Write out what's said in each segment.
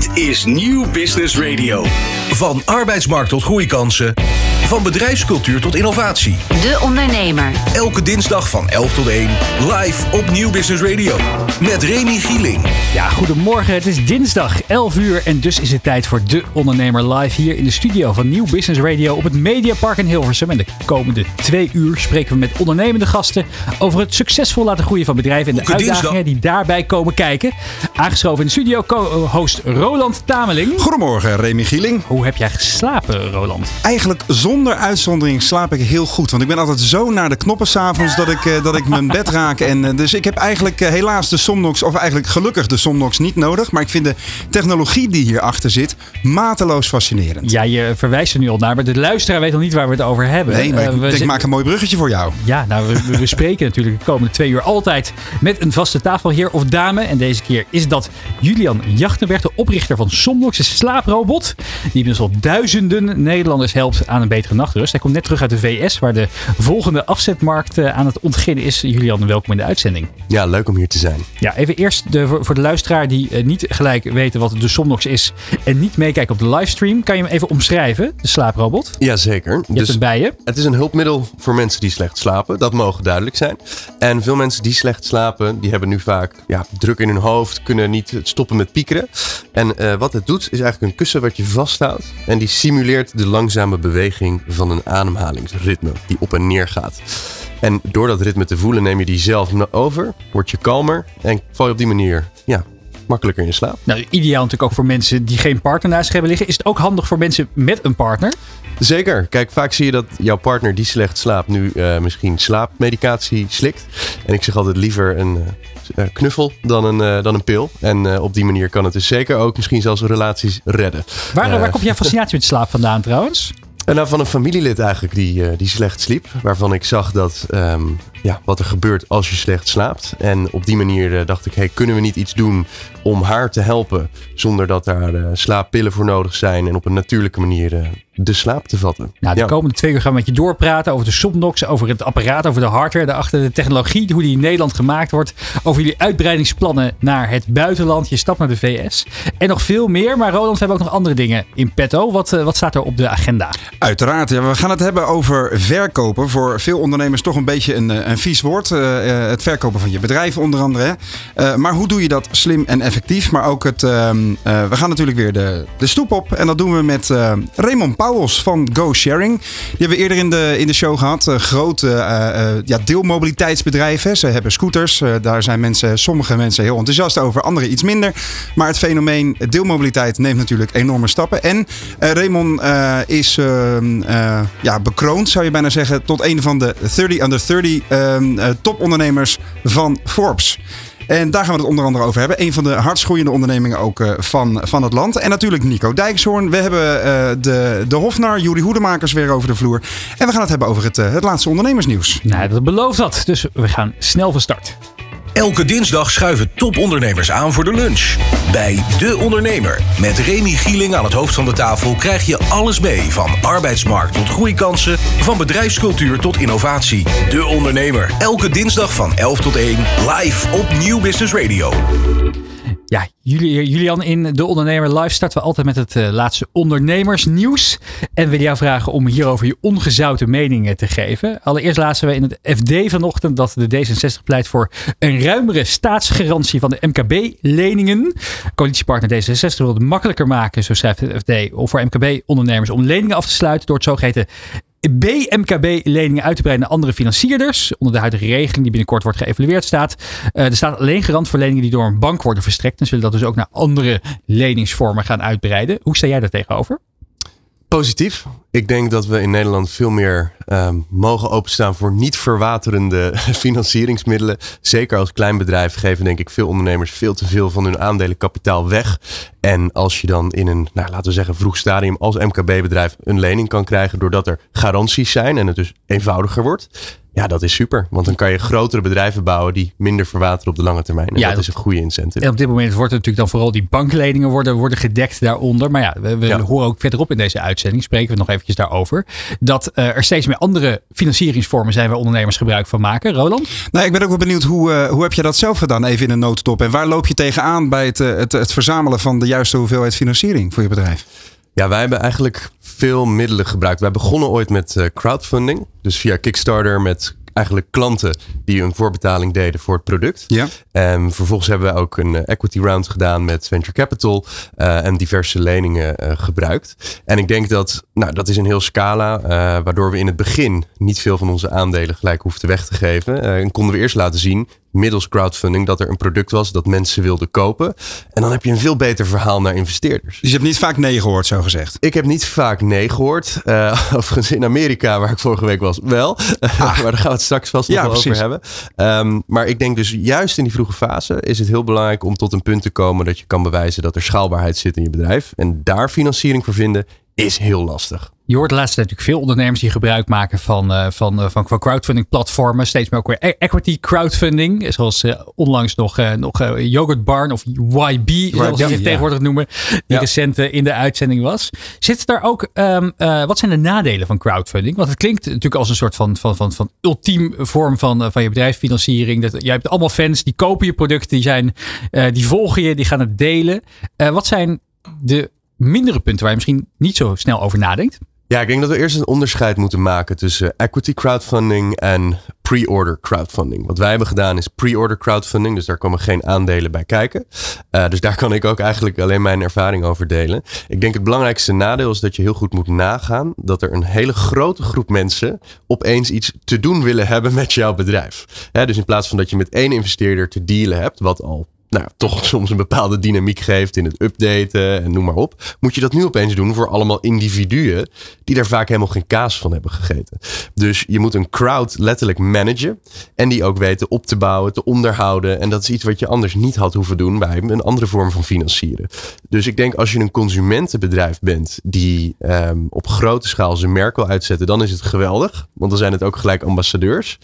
Dit is Nieuw Business Radio. Van arbeidsmarkt tot groeikansen. Van bedrijfscultuur tot innovatie. De Ondernemer. Elke dinsdag van 11 tot 1. Live op Nieuw Business Radio. Met Remy Gieling. Ja, goedemorgen. Het is dinsdag 11 uur en dus is het tijd voor De Ondernemer live hier in de studio van Nieuw Business Radio op het Mediapark in Hilversum. En de komende twee uur spreken we met ondernemende gasten over het succesvol laten groeien van bedrijven en de uitdagingen die daarbij komen kijken. Aangeschoven in de studio co-host Roland Tameling. Goedemorgen, Remy Gieling. Hoe heb jij geslapen, Roland? Eigenlijk zonder uitzondering slaap ik heel goed. Want ik ben altijd zo naar de knoppen s'avonds dat ik, eh, dat ik mijn bed raak. En, eh, dus ik heb eigenlijk eh, helaas de Somnox, of eigenlijk gelukkig de Somnox niet nodig. Maar ik vind de technologie die hierachter zit mateloos fascinerend. Ja, je verwijst er nu al naar, maar de luisteraar weet nog niet waar we het over hebben. Nee, maar ik denk, maak een mooi bruggetje voor jou. Ja, nou, we, we- spreken natuurlijk de komende twee uur altijd met een vaste tafelheer of dame. En deze keer is dat Julian Jachtenberg, de oprichter van Somnox, een slaaprobot. Die inmiddels al duizenden Nederlanders helpt aan een betere nachtrust. Hij komt net terug uit de VS, waar de volgende afzetmarkt eh, aan het ontginnen is. Julian, welkom in de uitzending. Ja, leuk om hier te zijn. Ja, even eerst de, voor de luisteraar die eh, niet gelijk weten wat de Somnox is en niet meekijken op de livestream. Kan je hem even omschrijven, de slaaprobot? Jazeker. Je hebt Dus hem bij je. het is een hulpmiddel voor mensen die slecht slapen. Dat mogen duidelijk zijn. En veel mensen die slecht slapen, die hebben nu vaak ja, druk in hun hoofd, kunnen niet stoppen met piekeren. En eh, wat het doet, is eigenlijk een kussen wat je vasthoudt. En die simuleert de langzame beweging van een ademhalingsritme die op en neer gaat. En door dat ritme te voelen neem je die zelf over, word je kalmer en val je op die manier ja, makkelijker in slaap. Nou, ideaal natuurlijk ook voor mensen die geen partner naast zich hebben liggen. Is het ook handig voor mensen met een partner? Zeker. Kijk, vaak zie je dat jouw partner die slecht slaapt nu eh, misschien slaapmedicatie slikt. En ik zeg altijd liever een eh, knuffel dan een, eh, dan een pil. En op die manier kan het dus zeker ook misschien zelfs relaties redden. Waar, waar komt jouw fascinatie met slaap vandaan trouwens? En nou, van een familielid eigenlijk die, eh, die slecht sliep. Waarvan ik zag dat, ehm, ja, wat er gebeurt als je slecht slaapt. En op die manier eh, dacht ik, hey, kunnen we niet iets doen om haar te helpen. Zonder dat daar eh, slaappillen voor nodig zijn. En op een natuurlijke manier de slaap te vatten. Nou, de Ja. komende twee uur gaan we met je doorpraten over de Somnox, over het apparaat, over de hardware daarachter, de technologie, hoe die in Nederland gemaakt wordt, over jullie uitbreidingsplannen naar het buitenland, je stap naar de VS en nog veel meer. Maar Roland, we hebben ook nog andere dingen in petto. Wat, eh, wat staat er op de agenda? Uiteraard, ja, we gaan het hebben over verkopen. Voor veel ondernemers toch een beetje een, eh, een vies woord. Eh, het verkopen van je bedrijf onder andere. hè. Eh, maar hoe doe je dat slim en effectief? Maar ook het, ehm, eh, we gaan natuurlijk weer de, de stoep op. En dat doen we met eh, Raymond Van Go Sharing. Die hebben we eerder in de, in de show gehad. Een groot eh, eh, ja, deelmobiliteitsbedrijf. Hè. Ze hebben scooters. Eh, daar zijn mensen, sommige mensen heel enthousiast over. Anderen iets minder. Maar het fenomeen deelmobiliteit neemt natuurlijk enorme stappen. En eh, Raymond eh, is ehm, eh, ja, bekroond, zou je bijna zeggen, tot een van de 30 under 30 ehm, eh, topondernemers van Forbes. En daar gaan we het onder andere over hebben. Een van de hardst groeiende ondernemingen ook eh, van, van het land. En natuurlijk Nico Dijkshoorn. We hebben eh, de, de Hofnar, Jury Hoedemakers weer over de vloer. En we gaan het hebben over het, eh, het laatste ondernemersnieuws. Nou, dat belooft dat. Dus we gaan snel van start. Elke dinsdag schuiven topondernemers aan voor de lunch. Bij De Ondernemer. Met Remy Gieling aan het hoofd van de tafel krijg je alles mee. Van arbeidsmarkt tot groeikansen. Van bedrijfscultuur tot innovatie. De Ondernemer. Elke dinsdag van 11 tot 1. Live op Nieuw Business Radio. Ja, Juli- Julian, in De Ondernemer Live starten we altijd met het eh, laatste ondernemersnieuws. En willen jou vragen om hierover je ongezouten meningen te geven. Allereerst lazen we in het FD vanochtend dat de D66 pleit voor een ruimere staatsgarantie van de MKB-leningen. Coalitiepartner D66 wil het makkelijker maken, zo schrijft het FD, voor MKB-ondernemers om leningen af te sluiten door het zogeheten BMKB-leningen uit te breiden naar andere financierders. Onder de huidige regeling die binnenkort wordt geëvalueerd staat. eh, er staat alleen garant voor leningen die door een bank worden verstrekt. En zullen dat dus ook naar andere leningsvormen gaan uitbreiden. Hoe sta jij daar tegenover? Positief. Ik denk dat we in Nederland veel meer ehm, mogen openstaan voor niet verwaterende financieringsmiddelen. Zeker als klein bedrijf geven denk ik veel ondernemers veel te veel van hun aandelenkapitaal weg. En als je dan in een, nou, laten we zeggen, vroeg stadium als MKB-bedrijf een lening kan krijgen doordat er garanties zijn en het dus eenvoudiger wordt. Ja, dat is super. Want dan kan je grotere bedrijven bouwen die minder verwateren op de lange termijn. En Ja, dat, dat- is een goede incentive. En op dit moment wordt natuurlijk dan vooral die bankleningen worden, worden gedekt daaronder. Maar ja, we, we Ja. horen ook verderop in deze uitzending, spreken we nog eventjes daarover, dat eh, er steeds meer andere financieringsvormen zijn waar ondernemers gebruik van maken. Roland? Nou, ik ben ook wel benieuwd hoe, eh, hoe heb je dat zelf gedaan, even in een notendop. En waar loop je tegenaan bij het, eh, het, het verzamelen van de juiste hoeveelheid financiering voor je bedrijf? Ja, wij hebben eigenlijk veel middelen gebruikt. Wij begonnen ooit met eh, crowdfunding. Dus via Kickstarter met eigenlijk klanten die een voorbetaling deden voor het product. Ja. En vervolgens hebben we ook een eh, equity round gedaan met venture capital eh, en diverse leningen eh, gebruikt. En ik denk dat, nou, dat is een heel scala, eh, waardoor we in het begin niet veel van onze aandelen gelijk hoefden weg te geven. En konden we eerst laten zien, middels crowdfunding, dat er een product was dat mensen wilden kopen. En dan heb je een veel beter verhaal naar investeerders. Dus je hebt niet vaak nee gehoord, zo gezegd. Ik heb niet vaak nee gehoord. Eh, overigens in Amerika, waar ik vorige week was, wel. maar daar gaan we het straks vast nog Ja, wel over hebben. Ehm, maar ik denk dus juist in die fase is het heel belangrijk om tot een punt te komen dat je kan bewijzen dat er schaalbaarheid zit in je bedrijf. En daar financiering voor vinden is heel lastig. Je hoort de laatste tijd natuurlijk veel ondernemers die gebruik maken van, eh, van, eh, van, crowdfunding platformen. Steeds meer ook weer e- equity crowdfunding. Zoals eh, onlangs nog, nog Yogurt Barn of YB, zoals ze zich tegenwoordig noemen. Die Ja. recent in de uitzending was. Zit daar ook, ehm, eh, wat zijn de nadelen van crowdfunding? Want het klinkt natuurlijk als een soort van, van, van, van ultiem vorm van, van je bedrijfsfinanciering. Dat, jij hebt allemaal fans, die kopen je product, die, zijn, die volgen je, die gaan het delen. Wat zijn de mindere punten waar je misschien niet zo snel over nadenkt? Ja, ik denk dat we eerst een onderscheid moeten maken tussen equity crowdfunding en pre-order crowdfunding. Wat wij hebben gedaan is pre-order crowdfunding, dus daar komen geen aandelen bij kijken. Eh, dus daar kan ik ook eigenlijk alleen mijn ervaring over delen. Ik denk het belangrijkste nadeel is dat je heel goed moet nagaan dat er een hele grote groep mensen opeens iets te doen willen hebben met jouw bedrijf. Dus in plaats van dat je met één investeerder te dealen hebt, wat al nou, toch soms een bepaalde dynamiek geeft in het updaten en noem maar op. Moet je dat nu opeens doen voor allemaal individuen die daar vaak helemaal geen kaas van hebben gegeten. Dus je moet een crowd letterlijk managen en die ook weten op te bouwen, te onderhouden. En dat is iets wat je anders niet had hoeven doen bij een andere vorm van financieren. Dus ik denk als je een consumentenbedrijf bent die ehm, op grote schaal zijn merk wil uitzetten, dan is het geweldig. Want dan zijn het ook gelijk ambassadeurs.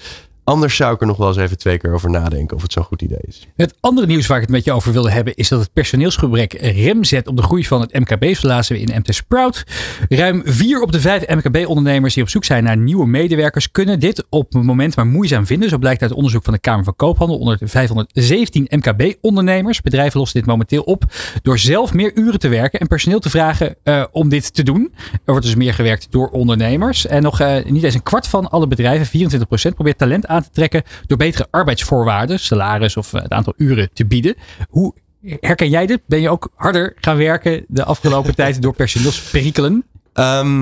Anders zou ik er nog wel eens even twee keer over nadenken of het zo'n goed idee is. Het andere nieuws waar ik het met je over wilde hebben is dat het personeelsgebrek rem zet op de groei van het MKB. Zo lazen we in MT Sprout. Ruim vier op de vijf MKB-ondernemers die op zoek zijn naar nieuwe medewerkers kunnen dit op het moment maar moeizaam vinden. Zo blijkt uit onderzoek van de Kamer van Koophandel onder de 517 MKB-ondernemers. Bedrijven lossen dit momenteel op door zelf meer uren te werken en personeel te vragen eh, om dit te doen. Er wordt dus meer gewerkt door ondernemers. En nog eh, niet eens een kwart van alle bedrijven, 24%, probeert talent aan te trekken door betere arbeidsvoorwaarden, salaris of eh, het aantal uren te bieden. Hoe herken jij dit? Ben je ook harder gaan werken de afgelopen tijd door personeelsperikelen? Ehm,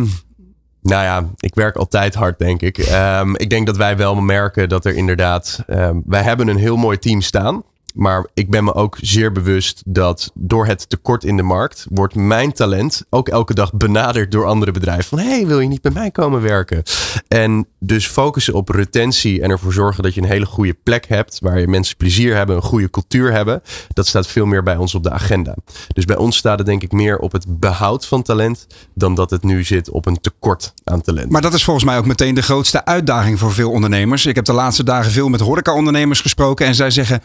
nou ja, ik werk altijd hard, denk ik. Ehm, ik denk dat wij wel merken dat er inderdaad. ehm, wij hebben een heel mooi team staan. Maar ik ben me ook zeer bewust dat door het tekort in de markt wordt mijn talent ook elke dag benaderd door andere bedrijven. Van hey, wil je niet bij mij komen werken? En dus focussen op retentie en ervoor zorgen dat je een hele goede plek hebt waar je mensen plezier hebben, een goede cultuur hebben. Dat staat veel meer bij ons op de agenda. Dus bij ons staat het denk ik meer op het behoud van talent dan dat het nu zit op een tekort aan talent. Maar dat is volgens mij ook meteen de grootste uitdaging voor veel ondernemers. Ik heb de laatste dagen veel met horeca-ondernemers gesproken. En zij zeggen,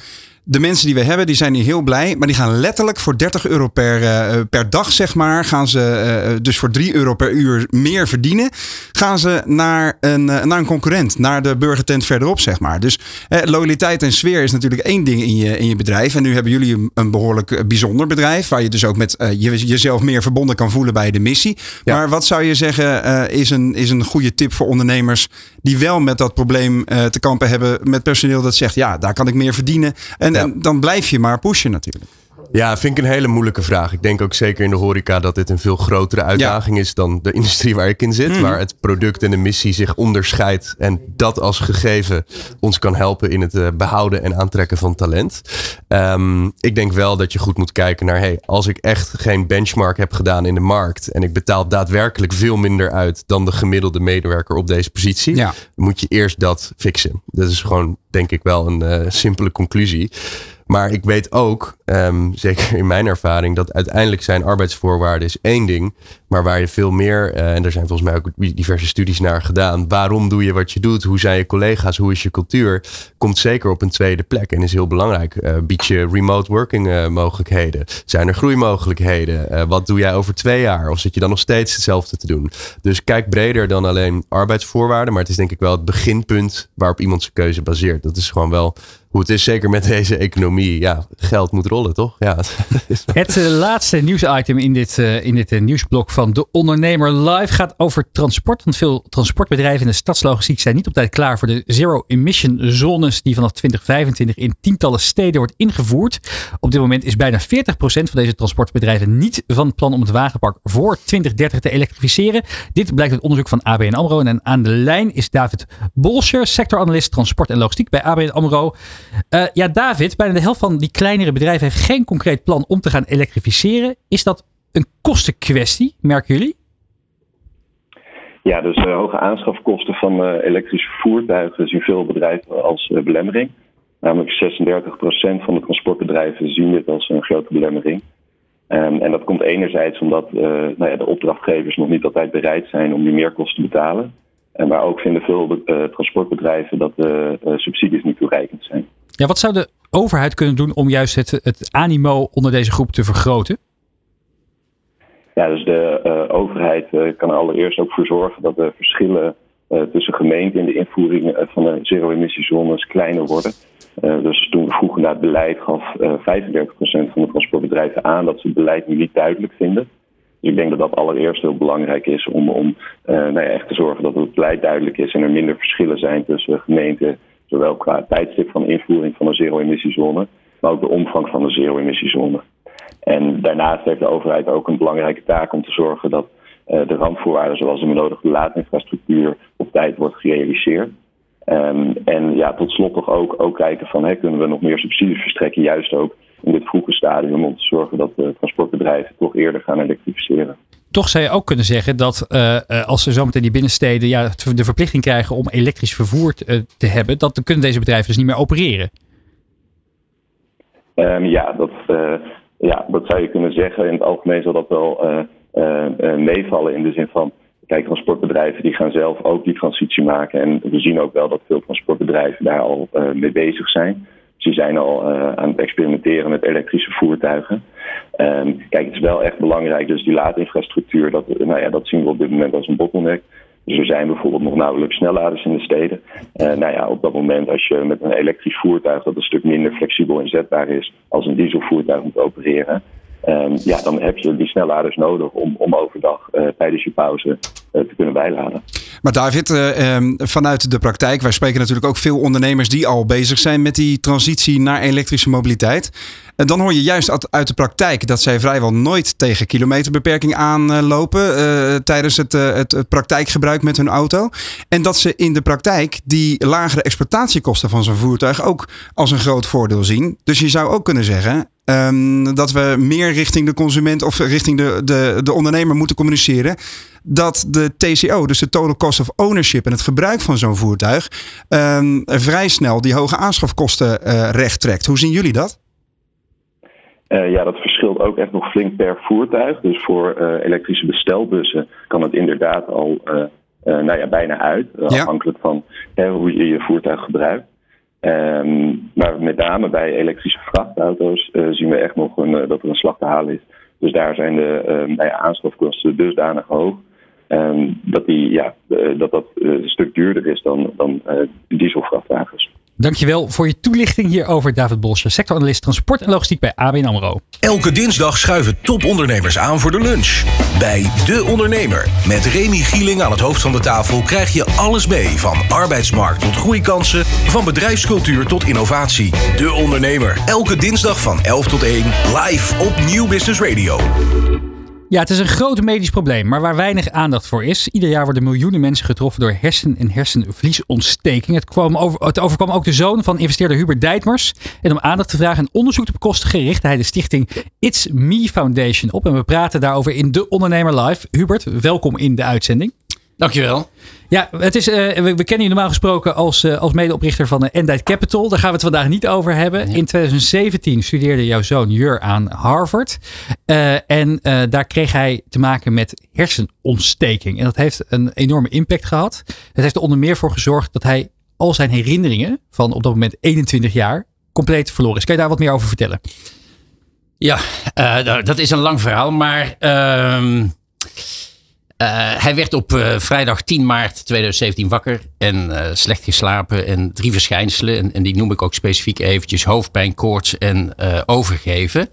de mensen die we hebben, die zijn hier heel blij. Maar die gaan letterlijk voor 30 euro per, eh, per dag, zeg maar. Gaan ze eh, dus voor 3 euro per uur meer verdienen. Gaan ze naar een, eh, naar een concurrent. Naar de burgertent verderop, zeg maar. Dus eh, loyaliteit en sfeer is natuurlijk één ding in je, in je bedrijf. En nu hebben jullie een, een behoorlijk eh, bijzonder bedrijf. Waar je dus ook met eh, je, jezelf meer verbonden kan voelen bij de missie. Ja. Maar wat zou je zeggen eh, is, een, is een goede tip voor ondernemers die wel met dat probleem eh, te kampen hebben met personeel dat zegt ja, daar kan ik meer verdienen. En, Dan blijf je maar pushen natuurlijk. Ja, vind ik een hele moeilijke vraag. Ik denk ook zeker in de horeca dat dit een veel grotere uitdaging is dan de industrie waar ik in zit. Mhm. Waar het product en de missie zich onderscheidt. En dat als gegeven ons kan helpen in het eh, behouden en aantrekken van talent. Ehm, ik denk wel dat je goed moet kijken naar, hey, als ik echt geen benchmark heb gedaan in de markt. En ik betaal daadwerkelijk veel minder uit dan de gemiddelde medewerker op deze positie. Ja. moet je eerst dat fixen. Dat is gewoon, denk ik, wel een eh, simpele conclusie. Maar ik weet ook, ehm, zeker in mijn ervaring, dat uiteindelijk zijn arbeidsvoorwaarden is één ding. Maar waar je veel meer, uh, en er zijn volgens mij ook diverse studies naar gedaan. Waarom doe je wat je doet? Hoe zijn je collega's? Hoe is je cultuur? Komt zeker op een tweede plek en is heel belangrijk. Uh, bied je remote working uh, mogelijkheden? Zijn er groeimogelijkheden? wat doe jij over twee jaar? Of zit je dan nog steeds hetzelfde te doen? Dus kijk breder dan alleen arbeidsvoorwaarden. Maar het is denk ik wel het beginpunt waarop iemand zijn keuze baseert. Dat is gewoon wel hoe het is, zeker met deze economie. Ja, geld moet rollen, toch? Ja. Het uh, laatste nieuwsitem in dit, uh, in dit uh, nieuwsblok van De Ondernemer Live gaat over transport. Want veel transportbedrijven in de stadslogistiek zijn niet op tijd klaar voor de zero-emission zones die vanaf 2025 in tientallen steden wordt ingevoerd. Op dit moment is bijna 40% van deze transportbedrijven niet van plan om het wagenpark voor 2030 te elektrificeren. Dit blijkt uit onderzoek van ABN AMRO. En aan de lijn is David Bolscher, sectoranalist transport en logistiek bij ABN AMRO. Uh, ja, David, bijna de helft van die kleinere bedrijven heeft geen concreet plan om te gaan elektrificeren. Is dat een kostenkwestie, merken jullie? Ja, dus uh, hoge aanschafkosten van uh, elektrische voertuigen zien veel bedrijven als belemmering. Namelijk 36% van de transportbedrijven zien dit als een grote belemmering. Um, en dat komt enerzijds omdat nou ja, de opdrachtgevers nog niet altijd bereid zijn om die meerkosten te betalen. Maar ook vinden veel uh, transportbedrijven dat de uh, subsidies niet toereikend zijn. Ja, wat zou de overheid kunnen doen om juist het, het animo onder deze groep te vergroten? Ja, dus de uh, overheid kan er allereerst ook voor zorgen dat de verschillen tussen gemeenten in de invoering van de zero-emissiezones kleiner worden. dus toen we vroegen naar het beleid gaf 35% van de transportbedrijven aan dat ze het beleid nu niet duidelijk vinden. Ik denk dat dat allereerst heel belangrijk is om, om uh, nou ja, echt te zorgen dat het beleid duidelijk is en er minder verschillen zijn tussen gemeenten, zowel qua tijdstip van invoering van een zero-emissiezone, maar ook de omvang van de zero-emissiezone. En daarnaast heeft de overheid ook een belangrijke taak om te zorgen dat uh, de randvoorwaarden, zoals de benodigde laadinfrastructuur, op tijd wordt gerealiseerd. Um, en ja, tot slot toch ook, ook kijken van hey, kunnen we nog meer subsidies verstrekken, juist ook in dit vroege stadium om te zorgen dat de transportbedrijven toch eerder gaan elektrificeren. Toch zou je ook kunnen zeggen dat uh, als ze zometeen die binnensteden ja, de verplichting krijgen om elektrisch vervoer te, te hebben, dat dan kunnen deze bedrijven dus niet meer opereren. Um, ja, dat, uh, ja, dat zou je kunnen zeggen. In het algemeen zal dat wel meevallen in de zin van kijk, transportbedrijven die gaan zelf ook die transitie maken. En we zien ook wel dat veel transportbedrijven daar al mee bezig zijn. Ze zijn al uh, aan het experimenteren met elektrische voertuigen. Um, kijk, het is wel echt belangrijk, dus die laadinfrastructuur, dat, nou ja, dat zien we op dit moment als een bottleneck. Dus er zijn bijvoorbeeld nog nauwelijks snelladers in de steden. Uh, nou ja, op dat moment als je met een elektrisch voertuig dat een stuk minder flexibel inzetbaar is als een dieselvoertuig moet opereren, um, ja, dan heb je die snelladers nodig om, om overdag uh, tijdens je pauze te kunnen bijladen. Maar David, uh, um, vanuit de praktijk, wij spreken natuurlijk ook veel ondernemers die al bezig zijn met die transitie naar elektrische mobiliteit. En dan hoor je juist uit de praktijk dat zij vrijwel nooit tegen kilometerbeperking aanlopen uh, tijdens het, het, praktijkgebruik met hun auto. En dat ze in de praktijk die lagere exploitatiekosten van zo'n voertuig ook als een groot voordeel zien. Dus je zou ook kunnen zeggen, Um, dat we meer richting de consument of richting de, de, de ondernemer moeten communiceren. Dat de TCO, dus de Total Cost of Ownership en het gebruik van zo'n voertuig, um, vrij snel die hoge aanschafkosten uh, recht trekt. Hoe zien jullie dat? Uh, ja, dat verschilt ook echt nog flink per voertuig. Dus voor uh, elektrische bestelbussen kan het inderdaad al nou ja, bijna uit. Ja. Afhankelijk van hoe je je voertuig gebruikt. Um, maar met name bij elektrische vrachtauto's zien we echt nog een, dat er een slag te halen is. Dus daar zijn de uh, nou ja, aanschafkosten dusdanig hoog. Um, dat, die, ja, dat dat een stuk duurder is dan, dan dieselvrachtwagens. Dankjewel voor je toelichting hierover, David Bosje, sectoranalist transport en logistiek bij ABN AMRO. Elke dinsdag schuiven topondernemers aan voor de lunch. Bij De Ondernemer. Met Remy Gieling aan het hoofd van de tafel krijg je alles mee. Van arbeidsmarkt tot groeikansen, van bedrijfscultuur tot innovatie. De Ondernemer. Elke dinsdag van 11 tot 1, live op Nieuw Business Radio. Ja, het is een groot medisch probleem, maar waar weinig aandacht voor is. Ieder jaar worden miljoenen mensen getroffen door hersen- en hersenvliesontsteking. Het, kwam over, het overkwam ook de zoon van investeerder Hubert Dijtmers. En om aandacht te vragen en onderzoek te bekostigen, richtte hij de stichting It's Me Foundation op. En we praten daarover in De Ondernemer Live. Hubert, welkom in de uitzending. Dankjewel. Ja, het is, uh, we, we, kennen je normaal gesproken als, uh, als medeoprichter van de Endite Capital. Daar gaan we het vandaag niet over hebben. In 2017 studeerde jouw zoon Jur aan Harvard. En daar kreeg hij te maken met hersenontsteking. En dat heeft een enorme impact gehad. Het heeft er onder meer voor gezorgd dat hij al zijn herinneringen van op dat moment 21 jaar compleet verloren is. Kan je daar wat meer over vertellen? Ja, dat is een lang verhaal, maar... Uh, hij werd op uh, vrijdag 10 maart 2017 wakker en uh, slecht geslapen en drie verschijnselen. En, en, die noem ik ook specifiek eventjes hoofdpijn, koorts en overgeven.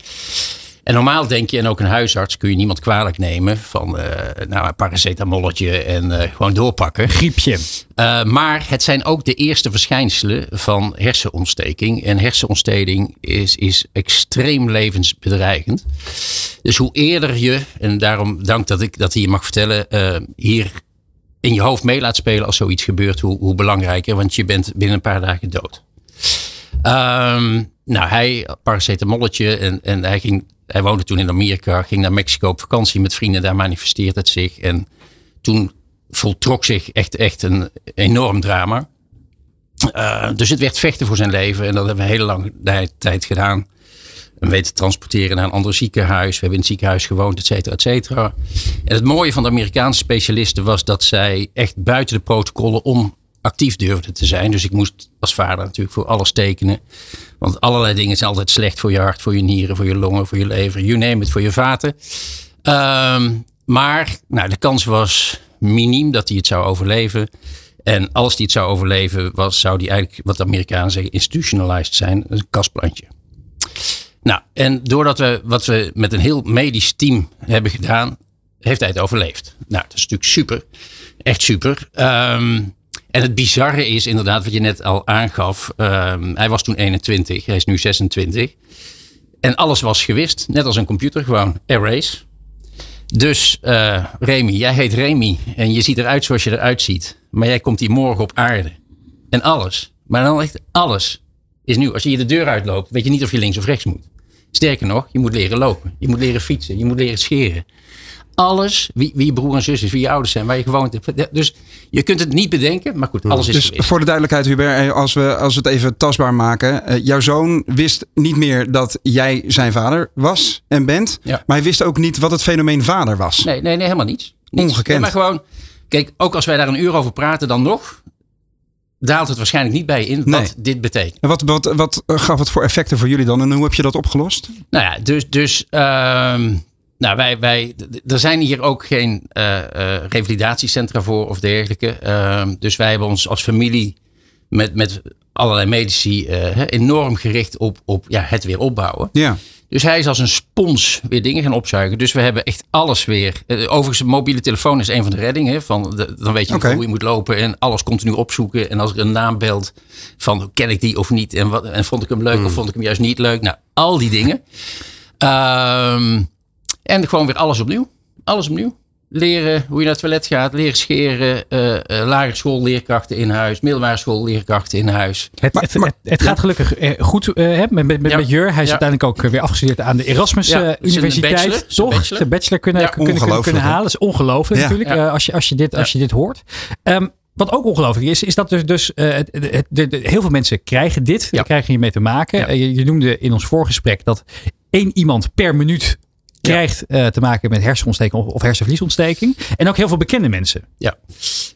En normaal denk je, en ook een huisarts kun je niemand kwalijk nemen van uh, nou, een paracetamolletje en uh, gewoon doorpakken. Griepje. Uh, maar het zijn ook de eerste verschijnselen van hersenontsteking. En hersenontsteking is, is extreem levensbedreigend. Dus hoe eerder je, en daarom dank dat ik dat hier mag vertellen, hier in je hoofd mee laat spelen als zoiets gebeurt, hoe, hoe belangrijker. Want je bent binnen een paar dagen dood. Um, nou, hij paracetamolletje en, en hij ging hij woonde toen in Amerika, ging naar Mexico op vakantie met vrienden. Daar manifesteert het zich. En toen voltrok zich echt, echt een enorm drama. Uh, dus het werd vechten voor zijn leven. En dat hebben we hele lange tijd gedaan. En weten te transporteren naar een ander ziekenhuis. We hebben in het ziekenhuis gewoond, et cetera, et cetera. En het mooie van de Amerikaanse specialisten was dat zij echt buiten de protocollen om actief durfde te zijn. Dus ik moest als vader natuurlijk voor alles tekenen. Want allerlei dingen zijn altijd slecht voor je hart, voor je nieren, voor je longen, voor je lever. You name it, voor je vaten. Um, maar nou, de kans was miniem dat hij het zou overleven. En als hij het zou overleven, was, zou hij eigenlijk, wat de Amerikanen zeggen, institutionalized zijn. Een kastplantje. Nou, en doordat we wat we met een heel medisch team hebben gedaan, heeft hij het overleefd. Nou, dat is natuurlijk super. Echt super. Um, en het bizarre is inderdaad wat je net al aangaf. Uh, hij was toen 21, hij is nu 26. En alles was gewist, net als een computer, gewoon erase. Dus uh, Remy, jij heet Remy en je ziet eruit zoals je eruit ziet. Maar jij komt hier morgen op aarde. En alles, maar dan echt alles, is nieuw. Als je hier de deur uitloopt, weet je niet of je links of rechts moet. Sterker nog, je moet leren lopen. Je moet leren fietsen. Je moet leren scheren alles, wie, wie je broer en zus is, wie je ouders zijn, waar je gewoond hebt. Dus je kunt het niet bedenken, maar goed, alles is Dus geweest. voor de duidelijkheid, Hubert, eh, als we, als we het even tastbaar maken. Uh, jouw zoon wist niet meer dat jij zijn vader was en bent. Ja. Maar hij wist ook niet wat het fenomeen vader was. Nee, nee, nee helemaal niets. niets. Ongekend. Ja, maar gewoon, kijk, ook als wij daar een uur over praten, dan nog daalt het waarschijnlijk niet bij in wat Nee. dit betekent. En Wat, wat, wat eh, gaf het voor effecten voor jullie dan en hoe heb je dat opgelost? Nou ja, dus, dus ehm, nou, wij, wij, er zijn hier ook geen eh, eh, revalidatiecentra voor of dergelijke. Ehm, dus wij hebben ons als familie met, met allerlei medici eh, enorm gericht op, op ja, het weer opbouwen. Ja. Dus hij is als een spons weer dingen gaan opzuigen. Dus we hebben echt alles weer. Overigens, een mobiele telefoon is een van de reddingen. Van de, dan weet je hoe je moet lopen en alles continu opzoeken. En als er een naam belt van ken ik die of niet? En, wat, en vond ik hem leuk of vond ik hem juist niet leuk? Nou, al die dingen. Ehm, en gewoon weer alles opnieuw. Alles opnieuw. Leren hoe je naar het toilet gaat. Leren scheren. eh eh, lagere school leerkrachten in huis. Middelbare school leerkrachten in huis. Het, Maar- het, maar- het, het gaat gelukkig eh, goed eh, hè, met, met, met, Ja. met Jur. Hij is Ja. uiteindelijk ook weer afgestudeerd aan de Erasmus eh, Universiteit. bachelor, Toch? bachelor. Zijn bachelor kunnen, Ja. kunnen, kunnen, halen. Dat is ongelooflijk Ja. natuurlijk. Ja. eh, als, je, als, je dit, als je dit hoort. Ehm, wat ook ongelooflijk is, is dat dus eh, het- het- de- de- heel veel mensen krijgen dit. Ja. Daar krijgen hiermee te maken. Ja. Je, je noemde in ons voorgesprek dat één iemand per minuut krijgt eh, te maken met hersenontsteking of, of hersenvliesontsteking. En ook heel veel bekende mensen. Ja.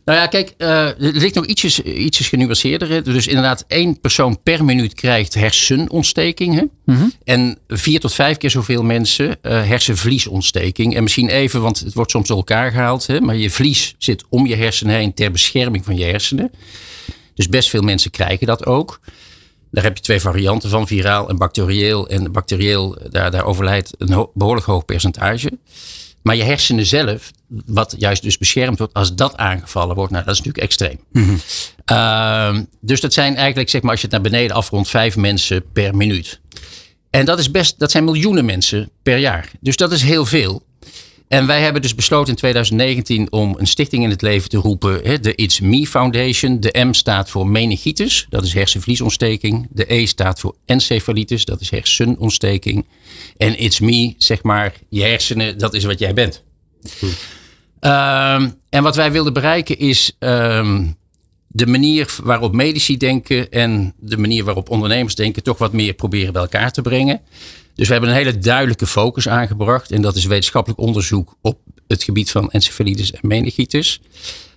Nou ja, kijk, eh, er ligt nog ietsjes, ietsjes genuanceerder. hè. Dus inderdaad, één persoon per minuut krijgt hersenontsteking. Hè? En vier tot vijf keer zoveel mensen eh, hersenvliesontsteking. En misschien even, want het wordt soms door elkaar gehaald. Hè? Maar je vlies zit om je hersenen heen ter bescherming van je hersenen. Dus best veel mensen krijgen dat ook. Daar heb je twee varianten van, viraal en bacterieel. En bacterieel, daar, daar overlijdt een ho- behoorlijk hoog percentage. Maar je hersenen zelf, wat juist dus beschermd wordt, als dat aangevallen wordt, nou dat is natuurlijk extreem. Ehm, dus dat zijn eigenlijk, zeg maar, als je het naar beneden afrondt, vijf mensen per minuut. En dat is best, dat zijn miljoenen mensen per jaar. Dus dat is heel veel. En wij hebben dus besloten in 2019 om een stichting in het leven te roepen. hè, De It's Me Foundation. De M staat voor meningitis, dat is hersenvliesontsteking. De E staat voor encefalitis, dat is hersenontsteking. En It's Me, zeg maar, je hersenen, dat is wat jij bent. Ehm, en wat wij wilden bereiken is ehm, de manier waarop medici denken en de manier waarop ondernemers denken toch wat meer proberen bij elkaar te brengen. Dus we hebben een hele duidelijke focus aangebracht en dat is wetenschappelijk onderzoek op het gebied van encefalitis en meningitis.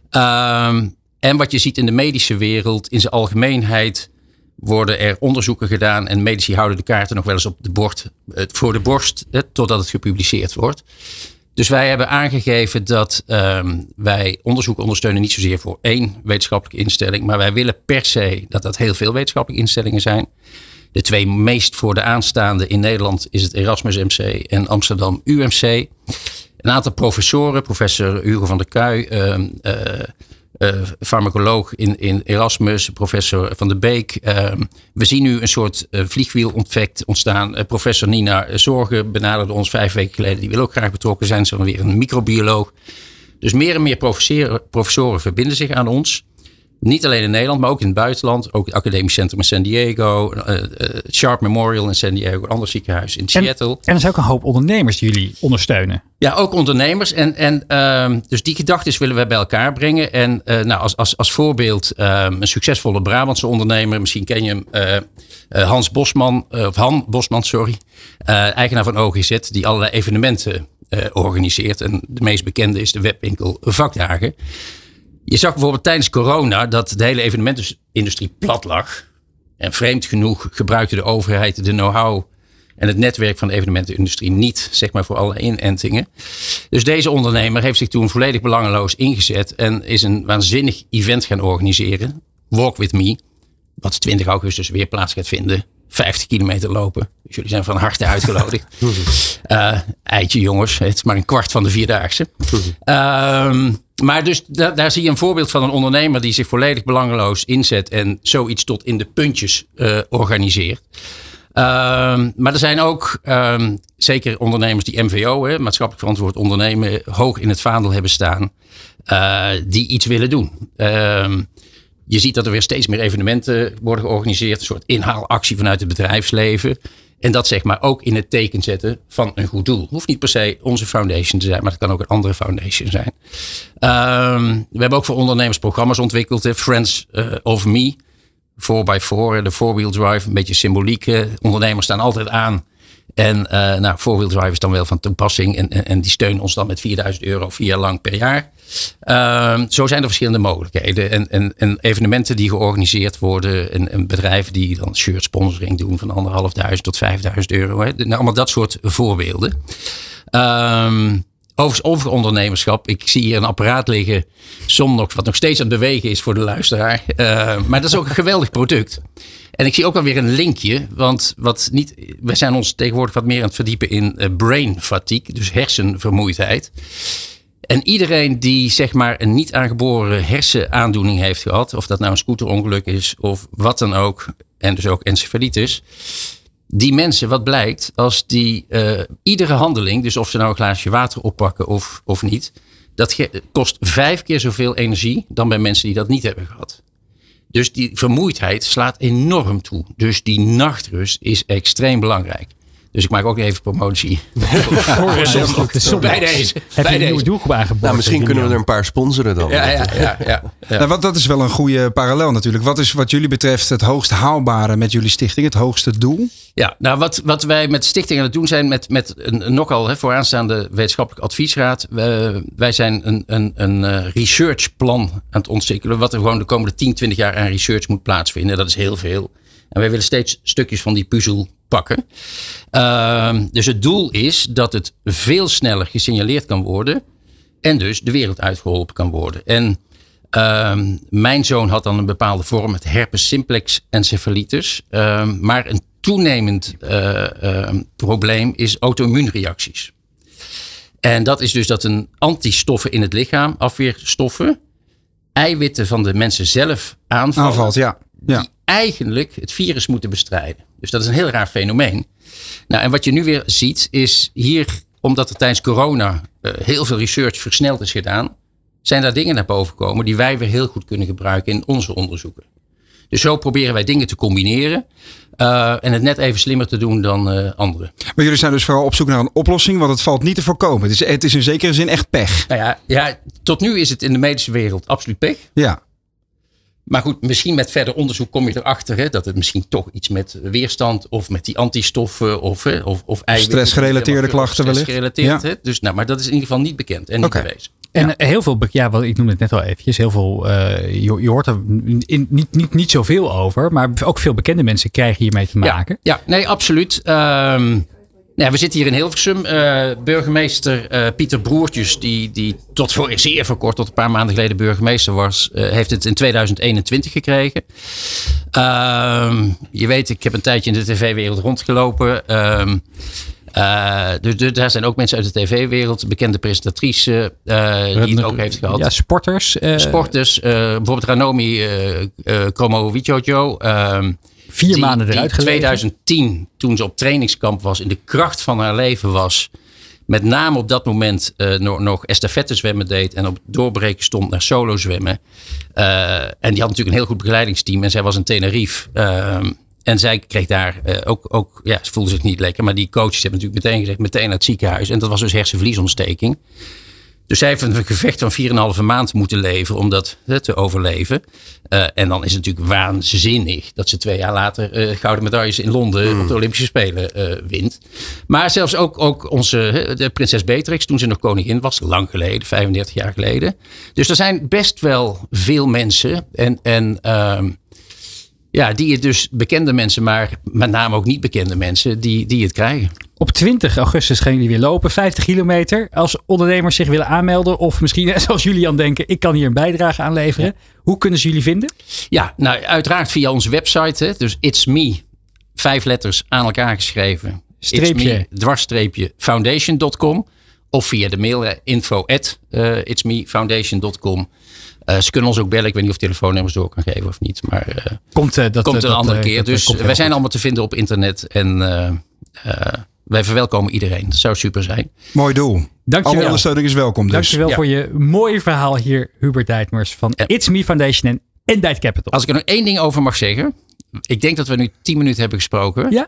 Ehm, en wat je ziet in de medische wereld in zijn algemeenheid worden er onderzoeken gedaan en medici houden de kaarten nog wel eens op de bord, eh, voor de borst totdat het gepubliceerd wordt. Dus wij hebben aangegeven dat ehm, wij onderzoek ondersteunen niet zozeer voor één wetenschappelijke instelling, maar wij willen per se dat dat heel veel wetenschappelijke instellingen zijn. De twee meest voor de aanstaande in Nederland is het Erasmus MC en Amsterdam UMC. Een aantal professoren, professor Hugo van der Kuij, uh, uh, farmacoloog in, in Erasmus, professor Van de Beek. Uh, we zien nu een soort uh, vliegwiel-effect ontstaan. professor Nina Zorgen benaderde ons vijf weken geleden. Die wil ook graag betrokken zijn. Ze is weer een microbioloog. Dus meer en meer professoren verbinden zich aan ons. Niet alleen in Nederland, maar ook in het buitenland. Ook het Academisch Centrum in San Diego. Uh, Sharp Memorial in San Diego. Een ander ziekenhuis in Seattle. En, en er zijn ook een hoop ondernemers die jullie ondersteunen. Ja, ook ondernemers. En, en uh, dus die gedachten willen we bij elkaar brengen. En uh, nou, als, als, als voorbeeld een succesvolle Brabantse ondernemer. Misschien ken je hem. Hans Bosman. of Han Bosman, sorry. eigenaar van OGZ. Die allerlei evenementen organiseert. En de meest bekende is de webwinkel Vakdagen. Je zag bijvoorbeeld tijdens corona dat de hele evenementenindustrie plat lag. En vreemd genoeg gebruikte de overheid de know-how en het netwerk van de evenementenindustrie niet, zeg maar, voor alle inentingen. Dus deze ondernemer heeft zich toen volledig belangeloos ingezet en is een waanzinnig event gaan organiseren. Walk with me, wat 20 augustus weer plaats gaat vinden 50 kilometer lopen. Dus jullie zijn van harte uitgenodigd. uh, eitje jongens, het is maar een kwart van de vierdaagse. uh, maar dus daar zie je een voorbeeld van een ondernemer die zich volledig belangeloos inzet en zoiets tot in de puntjes uh, organiseert. Ehm, maar er zijn ook um, zeker ondernemers die MVO, hè, maatschappelijk verantwoord ondernemen, hoog in het vaandel hebben staan. Uh, die iets willen doen. Uh, je ziet dat er weer steeds meer evenementen worden georganiseerd. Een soort inhaalactie vanuit het bedrijfsleven. En dat zeg maar ook in het teken zetten van een goed doel. Hoeft niet per se onze foundation te zijn, maar het kan ook een andere foundation zijn. Um, we hebben ook voor ondernemers programma's ontwikkeld. Friends uh, of Me. 4x4, de four-wheel drive, een beetje symboliek. Ondernemers staan altijd aan. En uh, nou, four-wheel dan wel van toepassing. En, en, die steunen ons dan met 4000 euro vier jaar lang per jaar. Uh, zo zijn er verschillende mogelijkheden. En, en, en evenementen die georganiseerd worden. En, en, bedrijven die dan shirt sponsoring doen van anderhalfduizend tot 5000 euro. Hè. Nou, allemaal dat soort voorbeelden. Um, Overigens over ondernemerschap. Ik zie hier een apparaat liggen. Somnox, wat nog steeds aan het bewegen is voor de luisteraar. Uh, maar dat is ook een geweldig product. En ik zie ook wel weer een linkje. Want wat niet, we zijn ons tegenwoordig wat meer aan het verdiepen in uh, brain fatigue. Dus hersenvermoeidheid. En iedereen die zeg maar een niet aangeboren hersenaandoening heeft gehad. Of dat nou een scooterongeluk is of wat dan ook. En dus ook encefalitis die mensen, wat blijkt, als die uh, iedere handeling, dus of ze nou een glaasje water oppakken of, of niet, dat kost vijf keer zoveel energie dan bij mensen die dat niet hebben gehad. Dus die vermoeidheid slaat enorm toe. Dus die nachtrust is extreem belangrijk. Dus ik maak ook even promotie. Voor bij deze. Heb je een nieuwe doelgroep aangeboden? Nou, misschien kunnen we er een paar sponsoren dan. Ja, ja, ja, ja, ja. Nou, wat, dat is wel een goede parallel natuurlijk. Wat is wat jullie betreft het hoogst haalbare met jullie stichting? Het hoogste doel? Ja, nou wat, wat wij met de stichting aan het doen zijn met, met een, nogal hè, vooraanstaande wetenschappelijk adviesraad. wij zijn een, een, een uh, researchplan aan het ontwikkelen. Wat er gewoon de komende 10, 20 jaar aan research moet plaatsvinden. Dat is heel veel. En wij willen steeds stukjes van die puzzel pakken. Uh, dus het doel is dat het veel sneller gesignaleerd kan worden. En dus de wereld uitgeholpen kan worden. En uh, mijn zoon had dan een bepaalde vorm, het herpes simplex encephalitis. Uh, maar een toenemend uh, probleem is auto-immuunreacties. En dat is dus dat een antistoffen in het lichaam, afweerstoffen, eiwitten van de mensen zelf. Aanvalt, ja. ja. Eigenlijk het virus moeten bestrijden. Dus dat is een heel raar fenomeen. Nou, en wat je nu weer ziet, is hier, omdat er tijdens corona uh, heel veel research versneld is gedaan, zijn daar dingen naar boven gekomen die wij weer heel goed kunnen gebruiken in onze onderzoeken. Dus zo proberen wij dingen te combineren. Uh, en het net even slimmer te doen dan uh, anderen. Maar jullie zijn dus vooral op zoek naar een oplossing, want het valt niet te voorkomen. Het is, het is in zekere zin echt pech. Nou ja, ja, tot nu is het in de medische wereld absoluut pech. Ja. Maar goed, misschien met verder onderzoek kom je erachter hè, dat het misschien toch iets met weerstand of met die antistoffen of, of, of Stressgerelateerde klachten wellicht. Stressgerelateerd. Ja. Dus, nou, maar dat is in ieder geval niet bekend en niet okay. bewezen. En heel veel, ja, wat ik noemde het net al eventjes, heel veel, uh, je, je, hoort er in, niet, niet, niet zoveel over, maar ook veel bekende mensen krijgen hiermee te maken. Ja, ja nee, absoluut. Um, ja, we zitten hier in Hilversum. Uh, burgemeester uh, Pieter Broertjes, die, die tot voor zeer voor kort, tot een paar maanden geleden burgemeester was, uh, heeft het in 2021 gekregen. Ehm, je weet, ik heb een tijdje in de tv-wereld rondgelopen. Ehm, dus, daar zijn ook mensen uit de tv-wereld, bekende presentatrice, die het ook heeft gehad. Ja, sporters. sporters, bijvoorbeeld Ranomi Kromo Wichojo. Vier maanden eruit In 2010, toen ze op trainingskamp was, in de kracht van haar leven was. Met name op dat moment uh, nog, nog estafette zwemmen deed. En op doorbreken stond naar solo zwemmen. Uh, en die had natuurlijk een heel goed begeleidingsteam. En zij was een Tenerife. Uh, en zij kreeg daar ook, ook, ja, ze voelde zich niet lekker. Maar die coaches hebben natuurlijk meteen gezegd, meteen naar het ziekenhuis. En dat was dus hersenvliesontsteking. Dus zij heeft een gevecht van 4,5 maand moeten leveren om dat te overleven. Uh, en dan is het natuurlijk waanzinnig dat ze twee jaar later uh, gouden medailles in Londen mm. op de Olympische Spelen uh, wint. Maar zelfs ook, ook onze de prinses Beatrix, toen ze nog koningin was, lang geleden, 35 jaar geleden. Dus er zijn best wel veel mensen. En, en ehm, ja, die het dus bekende mensen, maar met name ook niet bekende mensen, die, die het krijgen. Op 20 augustus gaan jullie weer lopen, 50 kilometer. Als ondernemers zich willen aanmelden of misschien zoals Julian denken, ik kan hier een bijdrage aan leveren. Hoe kunnen ze jullie vinden? Ja, nou uiteraard via onze website. Hè. Dus It's Me, vijf letters aan elkaar geschreven. Streepje. Me, dwarsstreepje foundation.com. Of via de mail info at uh, itsmefoundation.com. Uh, ze kunnen ons ook bellen. Ik weet niet of telefoonnummers door kan geven of niet. Maar uh, komt, dat, komt een andere keer. dus wij zijn allemaal te vinden op internet. En wij verwelkomen iedereen. Dat zou super zijn. Mooi doel. Dankjewel. Alle ondersteuning is welkom dus. Dankjewel ja. voor je mooie verhaal hier, Hubert Dijtmers van It's Me Foundation en Endite Capital. Als ik er nog één ding over mag zeggen. Ik denk dat we nu tien minuten hebben gesproken. Ja.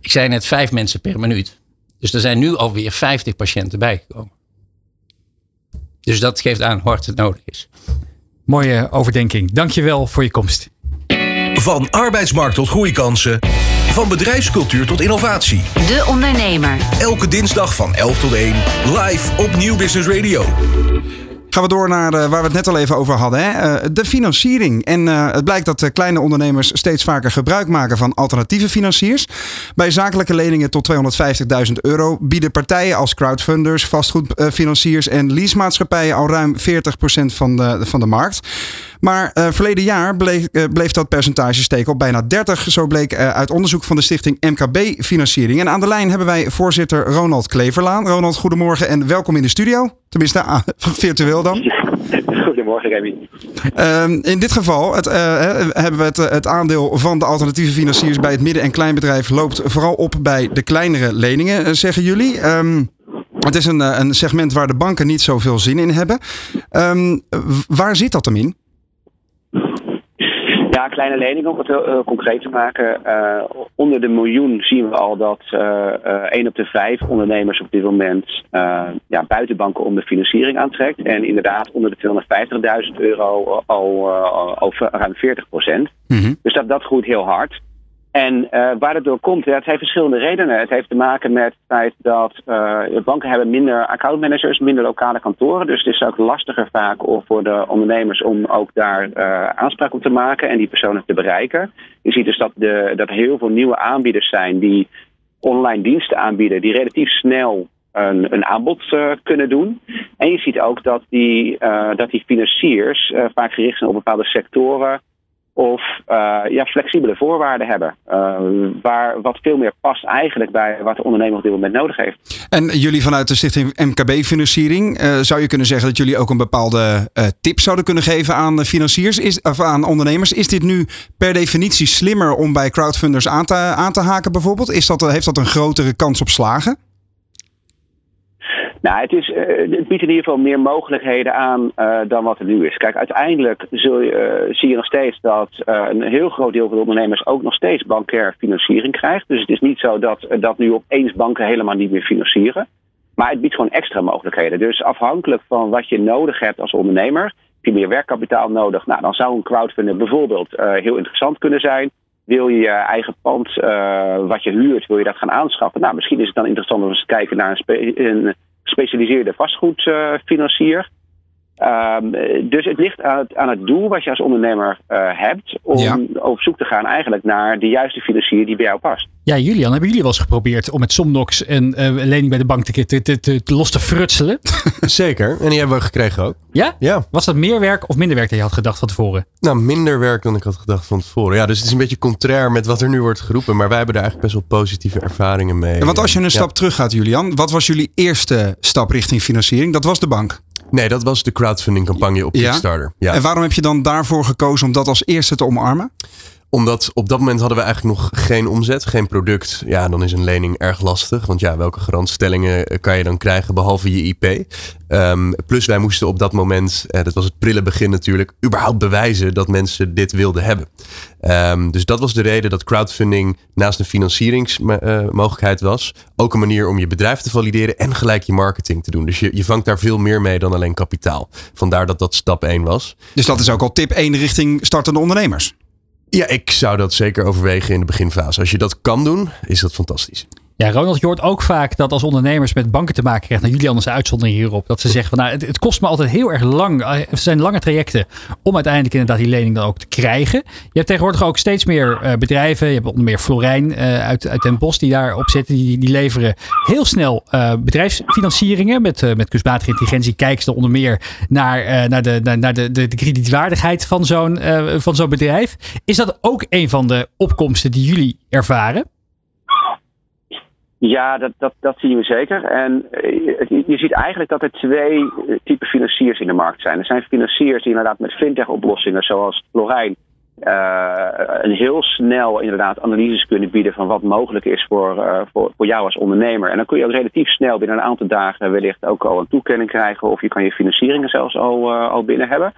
Ik zei net vijf mensen per minuut. Dus er zijn nu alweer 50 patiënten bijgekomen. Dus dat geeft aan hoe hard het nodig is. Mooie overdenking. Dankjewel voor je komst. Van arbeidsmarkt tot groeikansen. Van bedrijfscultuur tot innovatie. De Ondernemer. Elke dinsdag van 11 tot 1. Live op Nieuw Business Radio. Gaan we door naar uh, waar we het net al even over hadden. Hè? Uh, de financiering. En uh, het blijkt dat kleine ondernemers steeds vaker gebruik maken van alternatieve financiers. Bij zakelijke leningen tot 250.000 euro bieden partijen als crowdfunders, vastgoedfinanciers en leasemaatschappijen al ruim 40% van de, van de markt. Maar uh, verleden jaar bleef, uh, bleef, dat percentage steken op bijna 30. Zo bleek uh, uit onderzoek van de stichting MKB Financiering. En aan de lijn hebben wij voorzitter Ronald Kleverlaan. Ronald, goedemorgen en welkom in de studio. Tenminste, ah, virtueel dan. Goedemorgen, Remy. Um, in dit geval het, hebben we het, het, aandeel van de alternatieve financiers bij het midden- en kleinbedrijf loopt vooral op bij de kleinere leningen, zeggen jullie. Um, het is een, een segment waar de banken niet zoveel zin in hebben. Um, waar zit dat hem in? Ja, kleine leningen, om het heel, heel concreet te maken. Uh, onder de miljoen zien we al dat uh, uh, 1 op de 5 ondernemers op dit moment ja, buitenbanken om de financiering aantrekt. En inderdaad onder de 250.000 euro al, al ruim 40 procent. Mm -hmm. Dus dat, dat groeit heel hard. En uh, waar het door komt, het heeft verschillende redenen. Het heeft te maken met het feit dat uh, banken hebben minder accountmanagers, minder lokale kantoren. Dus het is ook lastiger vaak voor de ondernemers om ook daar uh, aanspraak op te maken en die personen te bereiken. Je ziet dus dat, de, dat heel veel nieuwe aanbieders zijn die online diensten aanbieden, die relatief snel een, een aanbod kunnen doen. En je ziet ook dat die, dat die financiers vaak gericht zijn op bepaalde sectoren of uh, ja, flexibele voorwaarden hebben. Uh, waar wat veel meer past eigenlijk bij wat de ondernemer op dit moment nodig heeft. En jullie vanuit de stichting MKB-financiering, uh, zou je kunnen zeggen dat jullie ook een bepaalde tip zouden kunnen geven aan financiers is, of aan ondernemers? Is dit nu per definitie slimmer om bij crowdfunders aan te, aan te haken bijvoorbeeld? Is dat, heeft dat een grotere kans op slagen? Nou, het, is, het biedt in ieder geval meer mogelijkheden aan uh, dan wat er nu is. Kijk, uiteindelijk zul je, uh, zie je nog steeds dat een heel groot deel van de ondernemers ook nog steeds bankair financiering krijgt. Dus het is niet zo dat, dat nu opeens banken helemaal niet meer financieren. Maar het biedt gewoon extra mogelijkheden. Dus afhankelijk van wat je nodig hebt als ondernemer, heb je meer werkkapitaal nodig. Nou, dan zou een crowdfunding bijvoorbeeld heel interessant kunnen zijn. Wil je je eigen pand wat je huurt, wil je dat gaan aanschaffen? Nou, misschien is het dan interessant om eens te kijken naar een, spe een gespecialiseerde vastgoedfinancier. Um, dus het ligt aan het, aan het, doel wat je als ondernemer uh, hebt om ja. op zoek te gaan eigenlijk naar de juiste financier die bij jou past. Ja, Julian, hebben jullie wel eens geprobeerd om met Somnox een uh, lening bij de bank te, te, te, te los te frutselen? Zeker, en die hebben we gekregen ook. Ja? ja? Was dat meer werk of minder werk dan je had gedacht van tevoren? Nou, minder werk dan ik had gedacht van tevoren. Ja, dus het is een beetje contrair met wat er nu wordt geroepen, maar wij hebben er eigenlijk best wel positieve ervaringen mee. En want als je een ja. stap terug gaat, Julian, wat was jullie eerste stap richting financiering? Dat was de bank. Nee, dat was de crowdfunding campagne op Kickstarter. Ja. En waarom heb je dan daarvoor gekozen om dat als eerste te omarmen? Omdat op dat moment hadden we eigenlijk nog geen omzet, geen product. Ja, dan is een lening erg lastig. Want ja, welke garantstellingen kan je dan krijgen behalve je IP? Um, plus wij moesten op dat moment, eh, dat was het prille begin natuurlijk, überhaupt bewijzen dat mensen dit wilden hebben. Um, dus dat was de reden dat crowdfunding naast een financieringsmogelijkheid uh, was, ook een manier om je bedrijf te valideren en gelijk je marketing te doen. Dus je, je vangt daar veel meer mee dan alleen kapitaal. Vandaar dat dat stap 1 was. Dus dat is ook al tip 1 richting startende ondernemers. Ja, ik zou dat zeker overwegen in de beginfase. Als je dat kan doen, is dat fantastisch. Ja, Ronald, je hoort ook vaak dat als ondernemers met banken te maken krijgen, nou jullie anders uitzondering hierop, dat ze zeggen van nou, het, kost me altijd heel erg lang, eh, het zijn lange trajecten om uiteindelijk inderdaad die lening dan ook te krijgen. Je hebt tegenwoordig ook steeds meer uh, bedrijven, je hebt onder meer Florijn uh, uit, uit Den Bosch die daarop zitten, die, die leveren heel snel bedrijfsfinancieringen met, met kunstmatige intelligentie. Kijken ze onder meer naar, naar, de, naar, naar de, de, de kredietwaardigheid van zo'n van zo'n bedrijf. Is dat ook een van de opkomsten die jullie ervaren? Ja, dat, dat, dat zien we zeker. En je ziet eigenlijk dat er twee typen financiers in de markt zijn. Er zijn financiers die inderdaad met fintech-oplossingen zoals Florijn uh, een heel snel inderdaad analyses kunnen bieden van wat mogelijk is voor, voor, voor jou als ondernemer. En dan kun je relatief snel binnen een aantal dagen wellicht ook al een toekenning krijgen of je kan je financieringen zelfs al, al binnen hebben.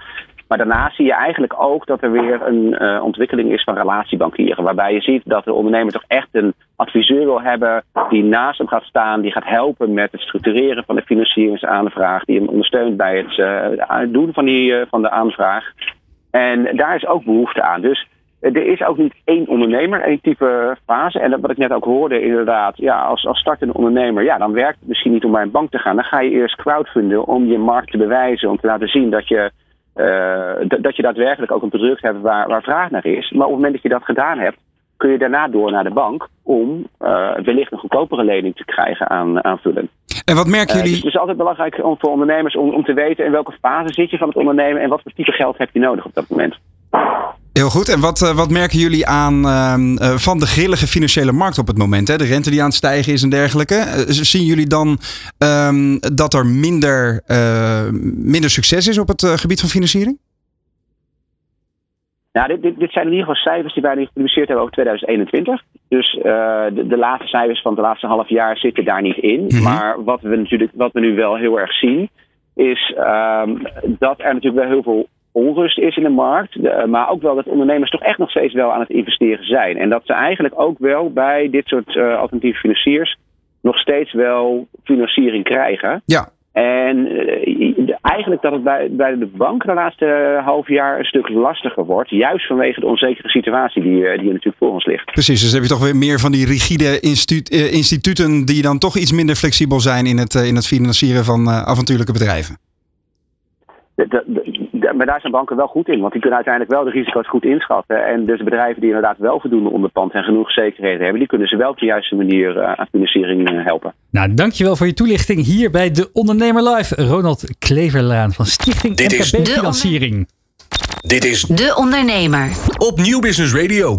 Maar daarna zie je eigenlijk ook dat er weer een uh, ontwikkeling is van relatiebankieren. Waarbij je ziet dat de ondernemer toch echt een adviseur wil hebben die naast hem gaat staan, die gaat helpen met het structureren van de financieringsaanvraag, die hem ondersteunt bij het uh, doen van, die, uh, van de aanvraag. En daar is ook behoefte aan. Dus er is ook niet één ondernemer, één type fase. En wat ik net ook hoorde, inderdaad, ja, als, als startende ondernemer, ja, dan werkt het misschien niet om bij een bank te gaan. Dan ga je eerst crowdfunden om je markt te bewijzen, om te laten zien dat je dat je daadwerkelijk ook een product hebt waar, waar vraag naar is. Maar op het moment dat je dat gedaan hebt, kun je daarna door naar de bank om uh, wellicht een goedkopere lening te krijgen aan aanvullen. En wat merken jullie? Uh, dus het is altijd belangrijk om, voor ondernemers om, om te weten in welke fase zit je van het ondernemen en wat voor type geld heb je nodig op dat moment. Heel goed. En wat, uh, wat merken jullie aan uh, van de grillige financiële markt op het moment? Hè? De rente die aan het stijgen is en dergelijke. Uh, zien jullie dan um, dat er minder, minder succes is op het gebied van financiering? Nou, dit, dit, dit, zijn in ieder geval cijfers die wij gepubliceerd hebben over 2021. Dus de, de, laatste cijfers van het laatste half jaar zitten daar niet in. Mm -hmm. Maar wat we, natuurlijk, wat we nu wel heel erg zien, is um, dat er natuurlijk wel heel veel onrust is in de markt. Uh, maar ook wel dat ondernemers toch echt nog steeds wel aan het investeren zijn. En dat ze eigenlijk ook wel bij dit soort uh, alternatieve financiers nog steeds wel financiering krijgen. Ja. En uh, eigenlijk dat het bij, bij de bank de laatste half jaar een stuk lastiger wordt. Juist vanwege de onzekere situatie die, die er natuurlijk voor ons ligt. Precies, dus heb je toch weer meer van die rigide instituten die dan toch iets minder flexibel zijn in het, in het financieren van avontuurlijke bedrijven. Maar daar zijn banken wel goed in, want die kunnen uiteindelijk wel de risico's goed inschatten. En dus bedrijven die inderdaad wel voldoende onderpand en genoeg zekerheden hebben, die kunnen ze wel op de juiste manier uh, aan financiering uh, helpen. Nou, dankjewel voor je toelichting hier bij de Ondernemer Live. Ronald Kleverlaan van Stichting Dit MKB is Financiering. Dit is De Ondernemer op Nieuw Business Radio.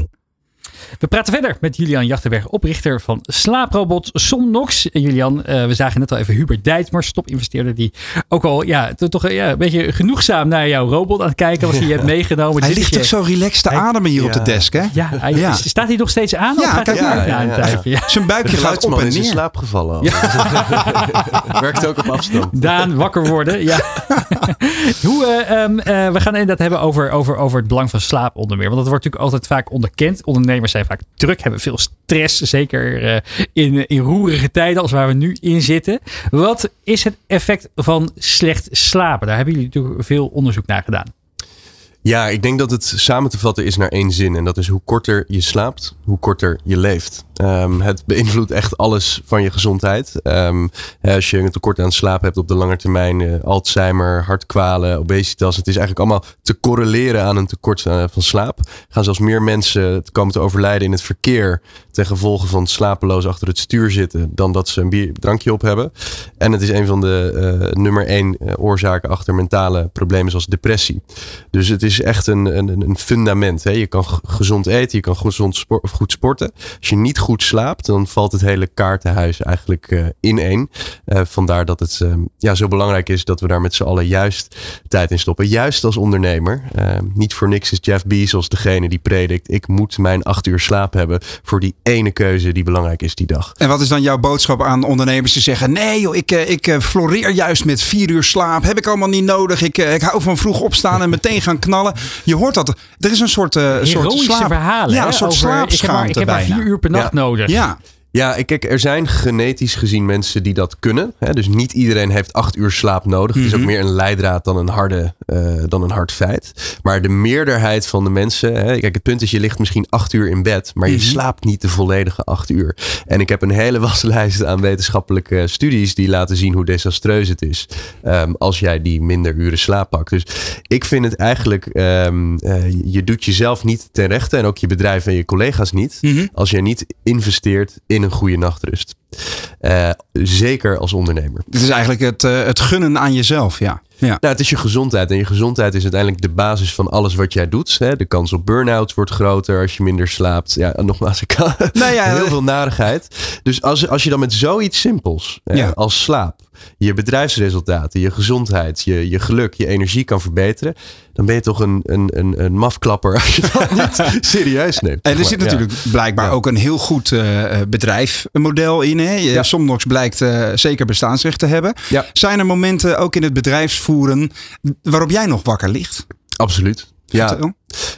We praten verder met Julian Jachtenberg, oprichter van slaaprobot Somnox. En Julian, uh, we zagen net al even Hubert Dijtmar, topinvesteerder, die ook al ja, toch ja, een beetje genoegzaam naar jouw robot aan het kijken was die je hebt meegenomen. Hij ligt ook zo relaxed te ademen hier op de desk, hè? Ja, hij, ja. staat hij nog steeds aan? Ja, kijk maar. Ja, een tijdje. Zijn buikje gaat op en neer. in slaap gevallen. Werkt ook op afstand. Daan, wakker worden. Ja. Hoe, uh, um, uh, we gaan inderdaad hebben over, over, over het belang van slaap onder meer. Want dat wordt natuurlijk altijd vaak onderkend. Ondernemers zijn vaak druk, hebben veel stress. Zeker uh, in, in roerige tijden als waar we nu in zitten. Wat is het effect van slecht slapen? Daar hebben jullie natuurlijk veel onderzoek naar gedaan. Ja, ik denk dat het samen te vatten is naar één zin. En dat is hoe korter je slaapt, hoe korter je leeft. Um, het beïnvloedt echt alles van je gezondheid. Um, als je een tekort aan slaap hebt op de lange termijn, uh, Alzheimer, hartkwalen, obesitas. Het is eigenlijk allemaal te correleren aan een tekort uh, van slaap. Gaan zelfs meer mensen komen te overlijden in het verkeer ten gevolge van slapeloos achter het stuur zitten dan dat ze een bier, drankje op hebben. En het is een van de uh, nummer één oorzaken achter mentale problemen zoals depressie. Dus het is echt een, een, een fundament. Hè. Je kan gezond eten, je kan gezond sport, goed sporten. Als je niet goed slaapt, dan valt het hele kaartenhuis eigenlijk uh, ineen. Uh, vandaar dat het uh, ja, zo belangrijk is dat we daar met z'n allen juist tijd in stoppen. Juist als ondernemer. niet voor niks is Jeff Bezos degene die predikt: ik moet mijn acht uur slaap hebben voor die ene keuze die belangrijk is die dag. En wat is dan jouw boodschap aan ondernemers die zeggen: nee, joh, ik, ik floreer juist met vier uur slaap. Heb ik allemaal niet nodig. Ik, ik hou van vroeg opstaan en meteen gaan knallen. Je hoort dat. Er is een soort, soort slaap. verhalen. Ja, een soort slaapschaamte. Ik heb maar, ik heb maar vier uur per nacht nodig. Ja. Ja, kijk, er zijn genetisch gezien mensen die dat kunnen. Hè? Dus niet iedereen heeft acht uur slaap nodig. Het is ook meer een leidraad dan een, harde, uh, dan een hard feit. Maar de meerderheid van de mensen. Hè? Kijk, het punt is, je ligt misschien acht uur in bed, maar je slaapt niet de volledige acht uur. En ik heb een hele waslijst aan wetenschappelijke studies die laten zien hoe desastreus het is. Um, als jij die minder uren slaap pakt. Dus ik vind het eigenlijk, um, uh, je doet jezelf niet ten rechte en ook je bedrijf en je collega's niet. Als jij niet investeert in een goede nachtrust. Uh, zeker als ondernemer. Het is eigenlijk het, uh, het gunnen aan jezelf, ja. Ja. Nou, het is je gezondheid. En je gezondheid is uiteindelijk de basis van alles wat jij doet. Hè? De kans op burn-out wordt groter als je minder slaapt. Ja, nogmaals, ik kan nou ja, heel veel narigheid. Dus als, als je dan met zoiets simpels ja. als slaap, je bedrijfsresultaten, je gezondheid, je, je geluk, je energie kan verbeteren. Dan ben je toch een, een, een, een mafklapper als je dat niet serieus neemt. En er zit natuurlijk blijkbaar ja. ook een heel goed uh, bedrijfmodel in. Hè? Ja. Somnox blijkt uh, zeker bestaansrecht te hebben. Ja. Zijn er momenten ook in het bedrijfsvoeren waarop jij nog wakker ligt? Absoluut. Ja,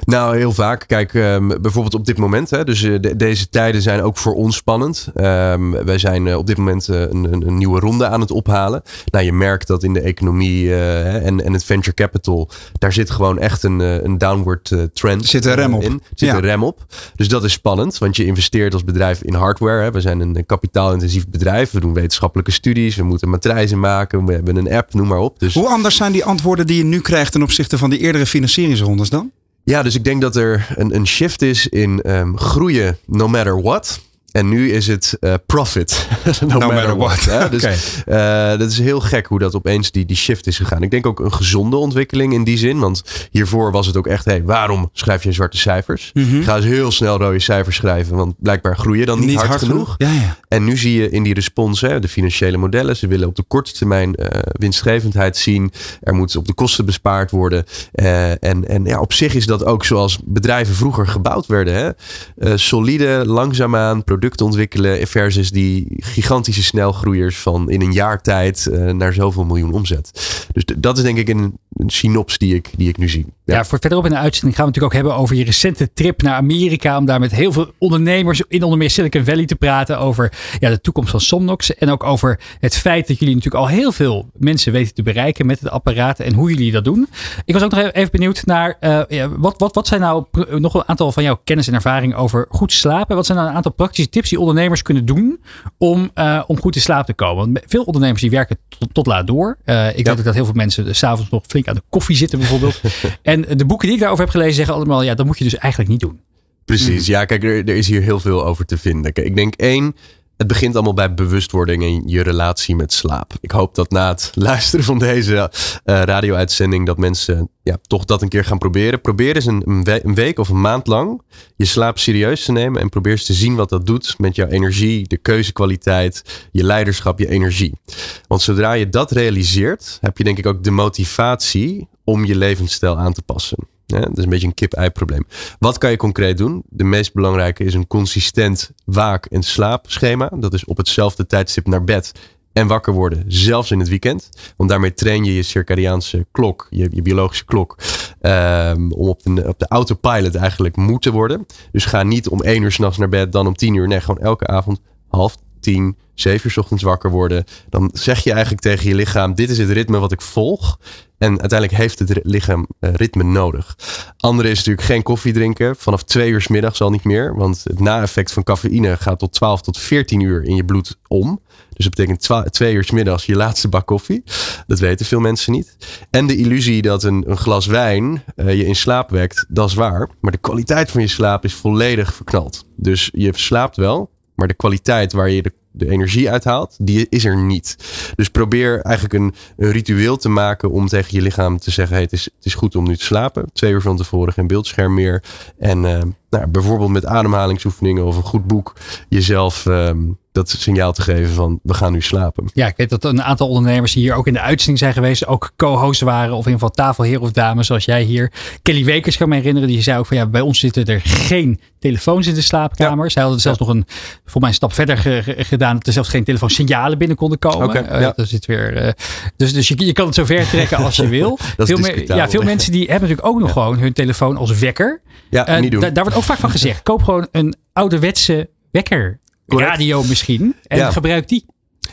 nou, heel vaak. Kijk, um, bijvoorbeeld op dit moment. Hè, dus uh, de, deze tijden zijn ook voor ons spannend. Um, wij zijn uh, op dit moment uh, een, een, nieuwe ronde aan het ophalen. Nou, je merkt dat in de economie en, en het venture capital. Daar zit gewoon echt een, een downward trend zit een rem op. in. Zit ja. een rem op. Dus dat is spannend. Want je investeert als bedrijf in hardware. Hè. We zijn een kapitaalintensief bedrijf. We doen wetenschappelijke studies. We moeten matrijzen maken. We hebben een app, noem maar op. Dus... Hoe anders zijn die antwoorden die je nu krijgt ten opzichte van die eerdere financieringsrondes dan? Ja, dus ik denk dat er een, een shift is in um, groeien no matter what. En nu is het uh, profit. no, no, matter, matter what. what dus, okay. uh, dat is heel gek hoe dat opeens die, die shift is gegaan. Ik denk ook een gezonde ontwikkeling in die zin. Want hiervoor was het ook echt, hey, waarom schrijf je zwarte cijfers? Mm -hmm. Ga eens heel snel rode cijfers schrijven. Want blijkbaar groeien dan niet, niet hard, hard, genoeg. genoeg. Ja, ja. En nu zie je in die respons, hè, de financiële modellen. Ze willen op de korte termijn uh, winstgevendheid zien. Er moet op de kosten bespaard worden. Uh, en en ja, op zich is dat ook zoals bedrijven vroeger gebouwd werden. Hè? Uh, solide, langzaamaan producten ontwikkelen. Versus die gigantische snelgroeiers van in een jaar tijd naar zoveel miljoen omzet. Dus dat is denk ik een, een synops die ik, die ik nu zie. Ja. ja, voor verderop in de uitzending gaan we natuurlijk ook hebben over je recente trip naar Amerika. Om daar met heel veel ondernemers in onder meer Silicon Valley te praten over ja, de toekomst van Somnox. En ook over het feit dat jullie natuurlijk al heel veel mensen weten te bereiken met het apparaat en hoe jullie dat doen. Ik was ook nog even benieuwd naar uh, ja, wat, wat, wat zijn nou nog een aantal van jouw kennis en ervaring over goed slapen? Wat zijn nou een aantal praktische tips die ondernemers kunnen doen om, uh, om goed in slaap te komen? Want veel ondernemers die werken tot, tot laat door. Uh, ik ja. weet ook dat heel veel mensen s'avonds nog flink aan de koffie zitten bijvoorbeeld. en de boeken die ik daarover heb gelezen zeggen allemaal, ja, dat moet je dus eigenlijk niet doen. Precies, ja, kijk, er, er is hier heel veel over te vinden. Kijk, ik denk één, Het begint allemaal bij bewustwording en je relatie met slaap. Ik hoop dat na het luisteren van deze uh, radio-uitzending dat mensen ja, toch dat een keer gaan proberen. Probeer eens een, een, week of een maand lang je slaap serieus te nemen en probeer eens te zien wat dat doet met jouw energie, de keuzekwaliteit, je leiderschap, je energie. Want zodra je dat realiseert, heb je denk ik ook de motivatie om je levensstijl aan te passen. Ja, dat is een beetje een kip-ei probleem. Wat kan je concreet doen? De meest belangrijke is een consistent waak- en slaapschema. Dat is op hetzelfde tijdstip naar bed en wakker worden, zelfs in het weekend. Want daarmee train je je circadiaanse klok, je, je biologische klok, um, om op de, op de autopilot eigenlijk moe te worden. Dus ga niet om één uur s'nachts naar bed, dan om tien uur. Nee, gewoon elke avond half tien, zeven uur ochtends wakker worden. Dan zeg je eigenlijk tegen je lichaam, dit is het ritme wat ik volg. En uiteindelijk heeft het lichaam uh, ritme nodig. Andere is natuurlijk geen koffie drinken. Vanaf twee uur s middags al niet meer. Want het na-effect van cafeïne gaat tot 12 tot 14 uur in je bloed om. Dus dat betekent twee uur s middags je laatste bak koffie. Dat weten veel mensen niet. En de illusie dat een, een glas wijn uh, je in slaap wekt, dat is waar. Maar de kwaliteit van je slaap is volledig verknald. Dus je slaapt wel, maar de kwaliteit waar je de de energie uithaalt, die is er niet. Dus probeer eigenlijk een, ritueel te maken om tegen je lichaam te zeggen: hey, het, is, het is goed om nu te slapen. Twee uur van tevoren geen beeldscherm meer. En uh, nou, bijvoorbeeld met ademhalingsoefeningen of een goed boek jezelf um, dat signaal te geven van we gaan nu slapen. Ja, ik weet dat een aantal ondernemers die hier ook in de uitzending zijn geweest, ook co-hosts waren of in ieder geval tafelheer of dame zoals jij hier. Kelly Wekers kan me herinneren, die zei ook van ja, bij ons zitten er geen telefoons in de slaapkamer. Ja. Zij hadden zelfs nog een, voor mij een stap verder gedaan, dat er zelfs geen telefoonsignalen binnen konden komen. Okay, uh, ja. zit weer, uh, dus dus je, je kan het zo ver trekken als je wil. veel, me, ja, veel mensen die hebben natuurlijk ook nog gewoon hun telefoon als wekker. Ja, uh, niet doen. Daar wordt ook vaak van gezegd. Koop gewoon een ouderwetse wekker radio misschien. En gebruik die.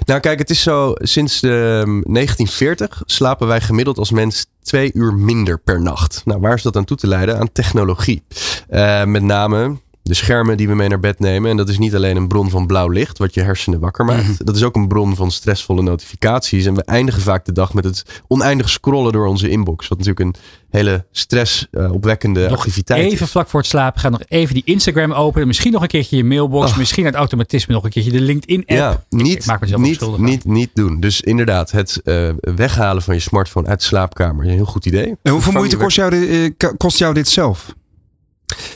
Nou kijk, het is zo, sinds de 1940 ehm, slapen wij gemiddeld als mens twee uur minder per nacht. Nou, waar is dat aan toe te leiden? Aan technologie. Uh, met name de schermen die we mee naar bed nemen. En dat is niet alleen een bron van blauw licht, wat je hersenen wakker maakt. Mhm. Dat is ook een bron van stressvolle notificaties. En we eindigen vaak de dag met het oneindig scrollen door onze inbox. Wat natuurlijk een hele stressopwekkende uh, activiteit Even vlak voor het slapen, ga nog even die Instagram openen. Misschien nog een keertje je mailbox. Oh. Misschien het automatisme nog een keertje de LinkedIn-app. Ja, niet, ik, niet, niet, niet doen. Dus inderdaad, het uh, weghalen van je smartphone uit de slaapkamer. Een heel goed idee. En hoeveel moeite kost jou, dit, uh, kost jou dit zelf?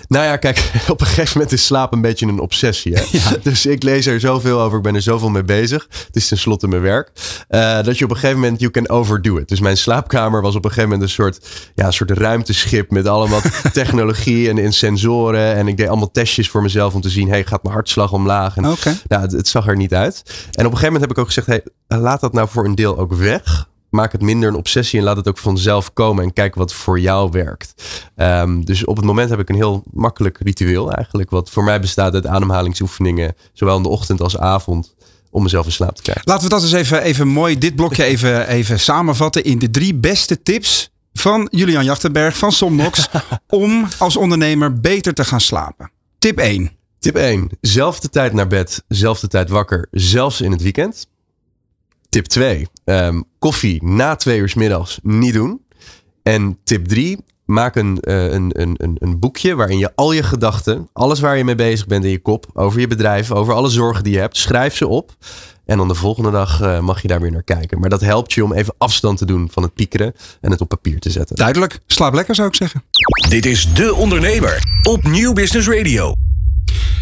Nou ja, kijk, op een gegeven moment is slaap een beetje een obsessie. Hè? Dus ik lees er zoveel over, ik ben er zoveel mee bezig. Het is tenslotte mijn werk. Uh, dat je op een gegeven moment, you can overdo it. Dus mijn slaapkamer was op een gegeven moment een soort, ja, een soort ruimteschip met allemaal technologie en, en, sensoren. En ik deed allemaal testjes voor mezelf om te zien, hey, gaat mijn hartslag omlaag? En, nou, het, het, zag er niet uit. En op een gegeven moment heb ik ook gezegd, hey, laat dat nou voor een deel ook weg maak het minder een obsessie en laat het ook vanzelf komen en kijk wat voor jou werkt. Um, dus op het moment heb ik een heel makkelijk ritueel eigenlijk, wat voor mij bestaat uit ademhalingsoefeningen, zowel in de ochtend als avond om mezelf in slaap te krijgen. Laten we dat eens even, even mooi, dit blokje even, even samenvatten in de drie beste tips van Julian Jachtenberg van Somnox om als ondernemer beter te gaan slapen. Tip 1. Tip 1. Zelfde tijd naar bed, zelfde tijd wakker, zelfs in het weekend. Tip 2. Um, ehm, koffie na twee uur s middags niet doen. En tip 3. Maak een, uh, een, een, een boekje waarin je al je gedachten, alles waar je mee bezig bent in je kop, over je bedrijf, over alle zorgen die je hebt, schrijf ze op. En dan de volgende dag uh, mag je daar weer naar kijken. Maar dat helpt je om even afstand te doen van het piekeren en het op papier te zetten. Duidelijk. Slaap lekker zou ik zeggen. Dit is De Ondernemer op Nieuw Business Radio.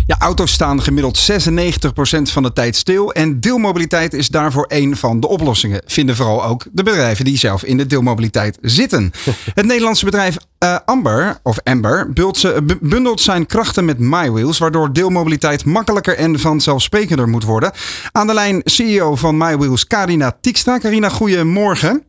Ja, auto's staan gemiddeld 96% van de tijd stil. En deelmobiliteit is daarvoor een van de oplossingen. Vinden vooral ook de bedrijven die zelf in de deelmobiliteit zitten. Het Nederlandse bedrijf uh, Amber, of Amber, bundelt zijn krachten met MyWheels. Waardoor deelmobiliteit makkelijker en vanzelfsprekender moet worden. Aan de lijn CEO van MyWheels, Carina Tiekstra. Carina, goedemorgen.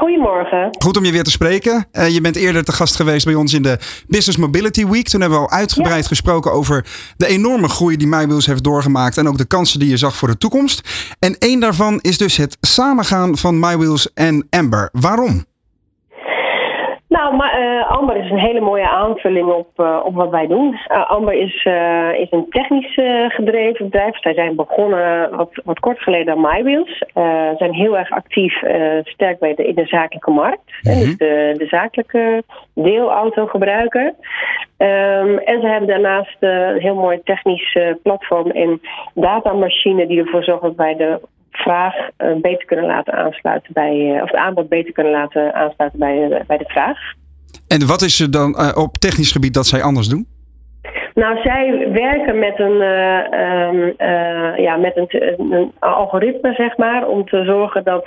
Goedemorgen. Goed om je weer te spreken. Uh, je bent eerder te gast geweest bij ons in de Business Mobility Week. Toen hebben we al uitgebreid gesproken over de enorme groei die MyWheels heeft doorgemaakt. En ook de kansen die je zag voor de toekomst. En één daarvan is dus het samengaan van MyWheels en Amber. Waarom? Nou, maar uh, Amber is een hele mooie aanvulling op, uh, op wat wij doen. Uh, Amber is, is een technisch gedreven bedrijf. Zij zijn begonnen wat, wat kort geleden aan MyWheels. zijn heel erg actief, sterk bij de, in de zakelijke markt. Mm -hmm. Dus de, de zakelijke deelautogebruiker. Um, en ze hebben daarnaast een heel mooi technisch platform en datamachine die ervoor zorgt dat wij de vraag uh, beter kunnen laten aansluiten bij, uh, of het aanbod beter kunnen laten aansluiten bij, uh, bij de vraag. En wat is er dan op technisch gebied dat zij anders doen? Nou, zij werken met een, um, ja, met een, een, algoritme, zeg maar, om te zorgen dat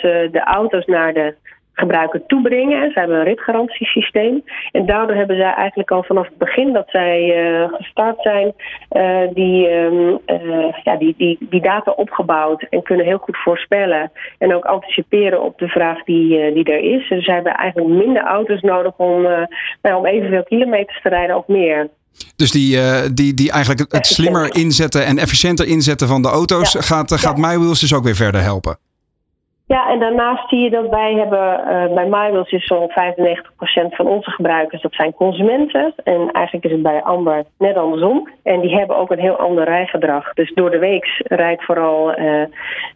ze de auto's naar de gebruiker toebrengen. Ze hebben een ritgarantiesysteem. En daardoor hebben zij eigenlijk al vanaf het begin dat zij uh, gestart zijn, uh, die, um, uh, ja, die, die, die data opgebouwd en kunnen heel goed voorspellen. En ook anticiperen op de vraag die, die er is. Dus zij hebben eigenlijk minder auto's nodig om, nou, om evenveel kilometers te rijden of meer. Dus die, die, die eigenlijk het slimmer inzetten en efficiënter inzetten van de auto's, ja. gaat, gaat ja. MyWheels dus ook weer verder helpen? Ja, en daarnaast zie je dat wij hebben, uh, bij MyWheels is zo'n 95% van onze gebruikers, dat zijn consumenten. En eigenlijk is het bij Amber net andersom. En die hebben ook een heel ander rijgedrag. Dus door de week rijdt vooral uh,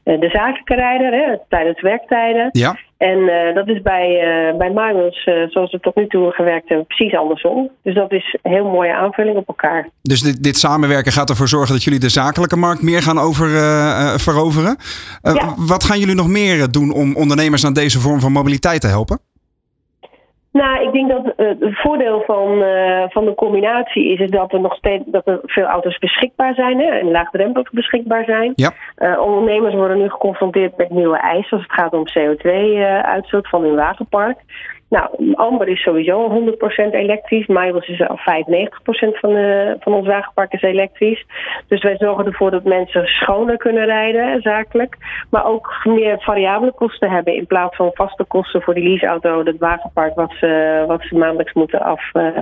de zakelijke rijder hè, tijdens werktijden. Ja. En uh, dat is bij, uh, bij Marvels, uh, zoals we tot nu toe gewerkt hebben, precies andersom. Dus dat is een heel mooie aanvulling op elkaar. Dus dit, dit samenwerken gaat ervoor zorgen dat jullie de zakelijke markt meer gaan over, veroveren. Ja. Wat gaan jullie nog meer doen om ondernemers aan deze vorm van mobiliteit te helpen? Nou, ik denk dat uh, het voordeel van, uh, van de combinatie is, is dat er nog steeds dat er veel auto's beschikbaar zijn hè, en laagdrempelig beschikbaar zijn. Ja. Uh, ondernemers worden nu geconfronteerd met nieuwe eisen als het gaat om CO2-uitstoot van hun wagenpark. Nou, Amber is sowieso 100% elektrisch. Miles is al 95% van, de, van ons wagenpark is elektrisch. Dus wij zorgen ervoor dat mensen schoner kunnen rijden, zakelijk. Maar ook meer variabele kosten hebben in plaats van vaste kosten voor die leaseauto, het wagenpark, wat ze, wat ze maandelijks moeten af, uh,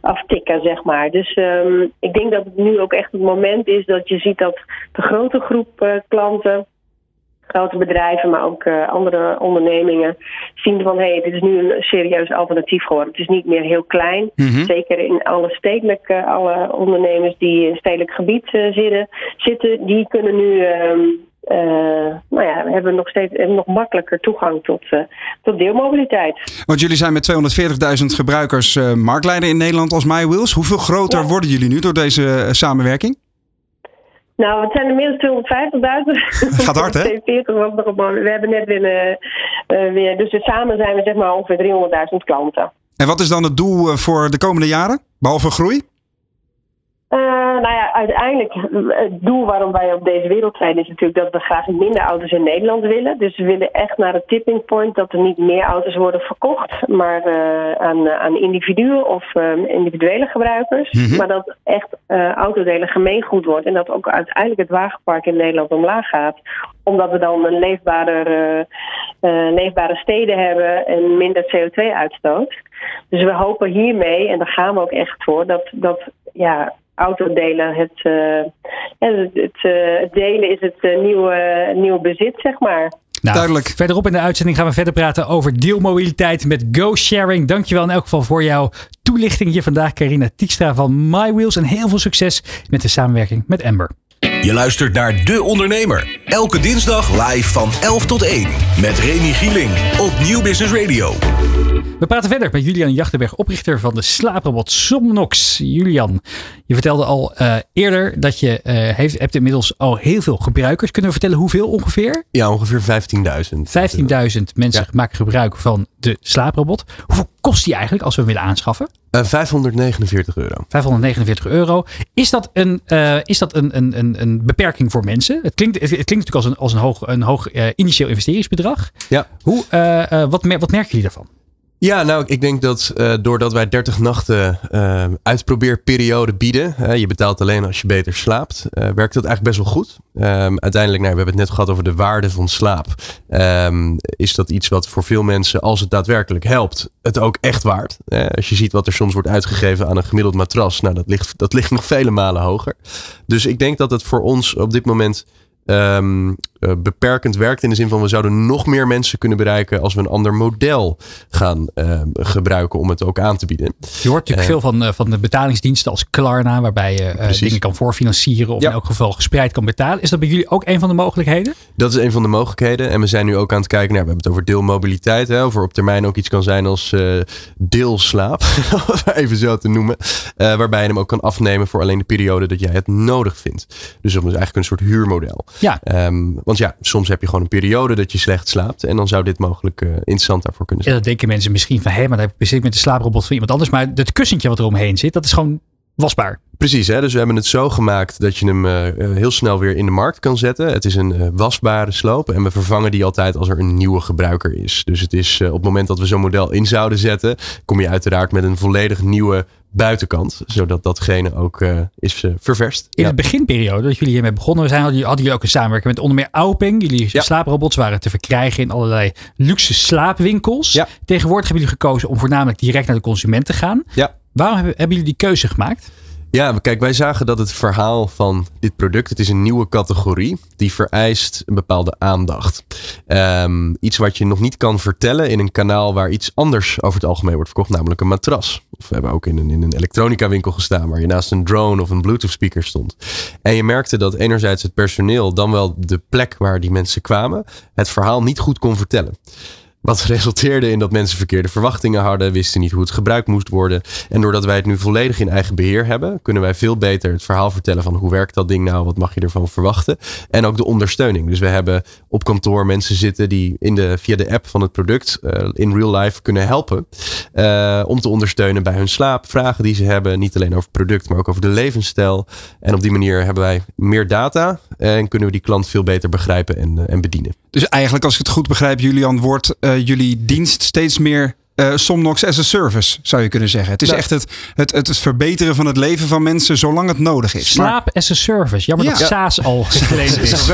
aftikken, zeg maar. Dus um, ik denk dat het nu ook echt het moment is dat je ziet dat de grote groep uh, klanten grote bedrijven, maar ook uh, andere ondernemingen zien van hé, hey, dit is nu een serieus alternatief geworden. Het is niet meer heel klein. Mm -hmm. Zeker in alle stedelijke, alle ondernemers die in stedelijk gebied uh, zitten, zitten, die kunnen nu. Uh, nou ja, hebben nog steeds hebben nog makkelijker toegang tot, tot deelmobiliteit. Want jullie zijn met 240.000 gebruikers marktleider in Nederland als MyWheels. Hoeveel groter ja. worden jullie nu door deze samenwerking? Nou, het zijn inmiddels 250.000. Gaat hard, hè? 40 was nog op We hebben net weer, uh, weer dus samen zijn we zeg maar ongeveer 300.000 klanten. En wat is dan het doel voor de komende jaren, behalve groei? Uh, nou ja, uiteindelijk, het doel waarom wij op deze wereld zijn, is natuurlijk dat we graag minder auto's in Nederland willen. Dus we willen echt naar het tipping point dat er niet meer auto's worden verkocht, maar uh, aan, aan individuen of uh, individuele gebruikers. Mm -hmm. Maar dat echt autodelen gemeengoed wordt en dat ook uiteindelijk het wagenpark in Nederland omlaag gaat. Omdat we dan een leefbaarder, leefbare steden hebben en minder CO2-uitstoot. Dus we hopen hiermee, en daar gaan we ook echt voor, dat, dat ja, autodelen. Het, uh, het, het, uh, het, delen is het uh, nieuwe, nieuwe bezit, zeg maar. Nou, Duidelijk. Verderop in de uitzending gaan we verder praten over deelmobiliteit met GoSharing. Dankjewel in elk geval voor jouw toelichting hier vandaag, Carina Tiekstra van MyWheels. En heel veel succes met de samenwerking met Amber. Je luistert naar De Ondernemer. Elke dinsdag live van 11 tot 1. Met Remy Gieling op Nieuw Business Radio. We praten verder met Julian Jachtenberg, oprichter van de slaaprobot Somnox. Julian, je vertelde al uh, eerder dat je uh, heeft, hebt inmiddels al heel veel gebruikers. Kunnen we vertellen hoeveel ongeveer? Ja, ongeveer 15.000. 15.000 mensen ja. maken gebruik van de slaaprobot. Hoeveel kost die eigenlijk als we hem willen aanschaffen? Uh, 549 euro. 549 euro. Is dat een, uh, is dat een, een, een, een beperking voor mensen? Het klinkt, het, klinkt natuurlijk als een, als een hoog, een hoog uh, initieel investeringsbedrag. Ja. Hoe, wat, mer wat merken jullie daarvan? Ja, nou, ik denk dat uh, doordat wij 30 nachten uh, uitprobeerperiode bieden, je betaalt alleen als je beter slaapt, werkt dat eigenlijk best wel goed. Um, uiteindelijk, nou, we hebben het net gehad over de waarde van slaap. Um, is dat iets wat voor veel mensen, als het daadwerkelijk helpt, het ook echt waard? als je ziet wat er soms wordt uitgegeven aan een gemiddeld matras, nou, dat ligt, dat ligt nog vele malen hoger. Dus ik denk dat het voor ons op dit moment eh, beperkend werkt. In de zin van we zouden nog meer mensen kunnen bereiken als we een ander model gaan eh, gebruiken om het ook aan te bieden. Je hoort natuurlijk Eh, veel van, van de betalingsdiensten als Klarna, waarbij je dingen kan voorfinancieren of Ja. in elk geval gespreid kan betalen. Is dat bij jullie ook een van de mogelijkheden? Dat is een van de mogelijkheden. En we zijn nu ook aan het kijken. Nou, we hebben het over deelmobiliteit. Hè, of er op termijn ook iets kan zijn als deelslaap. even zo te noemen. Waarbij je hem ook kan afnemen voor alleen de periode dat jij het nodig vindt. Dus dat is eigenlijk een soort huurmodel. Ja. Ehm, want ja, soms heb je gewoon een periode dat je slecht slaapt. En dan zou dit mogelijk eh, interessant daarvoor kunnen En zijn. dan denken mensen misschien van, hé, maar dan heb ik met de slaaprobot van iemand anders. Maar het kussentje wat er omheen zit, dat is gewoon wasbaar. Precies, hè? dus we hebben het zo gemaakt dat je hem eh, eh, heel snel weer in de markt kan zetten. Het is een wasbare sloop en we vervangen die altijd als er een nieuwe gebruiker is. Dus het is op het moment dat we zo'n model in zouden zetten, kom je uiteraard met een volledig nieuwe buitenkant, zodat datgene ook eh, is eh, ververst. In Ja. de beginperiode dat jullie hiermee begonnen zijn, hadden jullie, ook een samenwerking met onder meer Auping. Jullie Ja. slaaprobots waren te verkrijgen in allerlei luxe slaapwinkels. Ja. Tegenwoordig hebben jullie gekozen om voornamelijk direct naar de consument te gaan. Ja. Waarom hebben, hebben jullie die keuze gemaakt? Ja, kijk, wij zagen dat het verhaal van dit product, het is een nieuwe categorie, die vereist een bepaalde aandacht. Ehm, iets wat je nog niet kan vertellen in een kanaal waar iets anders over het algemeen wordt verkocht, namelijk een matras. Of we hebben ook in een, in een elektronica winkel gestaan waar je naast een drone of een bluetooth speaker stond. En je merkte dat enerzijds het personeel, dan wel de plek waar die mensen kwamen, het verhaal niet goed kon vertellen. Wat resulteerde in dat mensen verkeerde verwachtingen hadden, wisten niet hoe het gebruikt moest worden. En doordat wij het nu volledig in eigen beheer hebben, kunnen wij veel beter het verhaal vertellen van hoe werkt dat ding nou, wat mag je ervan verwachten. En ook de ondersteuning. Dus we hebben op kantoor mensen zitten die in de, via de app van het product eh, in real life kunnen helpen. eh, om te ondersteunen bij hun slaap, vragen die ze hebben. Niet alleen over het product, maar ook over de levensstijl. En op die manier hebben wij meer data en kunnen we die klant veel beter begrijpen en, eh, en bedienen. Dus eigenlijk, als ik het goed begrijp, Julian, wordt eh, jullie dienst steeds meer eh Somnox as a service, zou je kunnen zeggen. Het is echt het, het, het, verbeteren van het leven van mensen zolang het nodig is. Maar, Slaap as a service. Jammer Ja. dat SaaS al geclaimd is.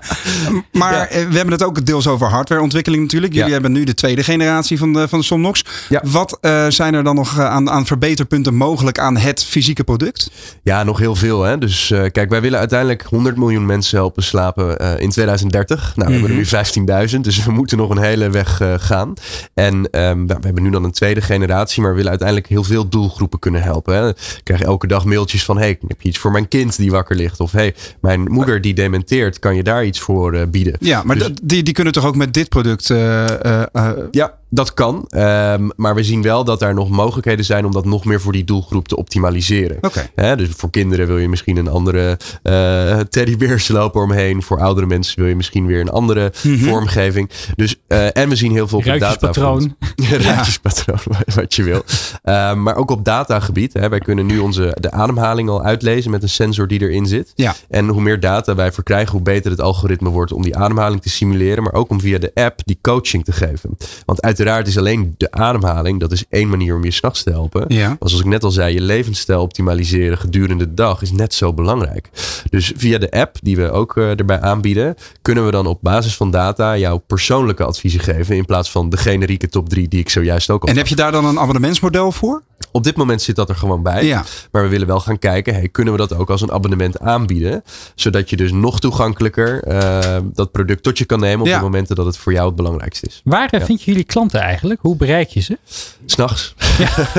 maar eh, we hebben het ook deels over hardwareontwikkeling natuurlijk. Jullie Ja. hebben nu de tweede generatie van de, van de Somnox. Ja. Wat eh, zijn er dan nog aan, aan verbeterpunten mogelijk aan het fysieke product? Ja, nog heel veel. Hè? Dus eh, kijk, wij willen uiteindelijk 100 miljoen mensen helpen slapen eh, in 2030. Nou, we hebben er nu 15.000, dus we moeten nog een hele weg eh, gaan. En ehm, nou, we hebben nu dan een tweede generatie, maar we willen uiteindelijk heel veel doelgroepen kunnen helpen. Hè? Ik krijg elke dag mailtjes van, hey, heb je iets voor mijn kind die wakker ligt? Of hey, mijn moeder die dementeert, kan je daar iets voor eh, bieden? Ja, maar Dus- die, die kunnen toch ook met dit product eh, Ja, dat kan. Ehm, maar we zien wel dat er nog mogelijkheden zijn om dat nog meer voor die doelgroep te optimaliseren. Hè, dus voor kinderen wil je misschien een andere eh teddybeersloper omheen. Voor oudere mensen wil je misschien weer een andere vormgeving. Dus, eh, en we zien heel veel op het Ruikjespatroon. data. Ruikjespatroon, wat je wil. Ehm, maar ook op datagebied. Hè, wij kunnen nu onze, de ademhaling al uitlezen met een sensor die erin zit. Ja. En hoe meer data wij verkrijgen, hoe beter het algoritme wordt om die ademhaling te simuleren. Maar ook om via de app die coaching te geven. Want uiteraard is alleen de ademhaling, dat is één manier om je s'nachts te helpen. Ja. Maar zoals ik net al zei, je levensstijl optimaliseren gedurende de dag is net zo belangrijk. Dus via de app die we ook eh, erbij aanbieden, kunnen we dan op basis van data jouw persoonlijke adviezen geven. In plaats van de generieke top 3 die ik zojuist ook al En heb je daar dan een abonnementsmodel voor? Op dit moment zit dat er gewoon bij. Ja. Maar we willen wel gaan kijken, hey, kunnen we dat ook als een abonnement aanbieden? Zodat je dus nog toegankelijker eh, dat product tot je kan nemen op Ja. de momenten dat het voor jou het belangrijkste is. Waar eh, vind je jullie klanten eigenlijk? Hoe bereik je ze? S'nachts.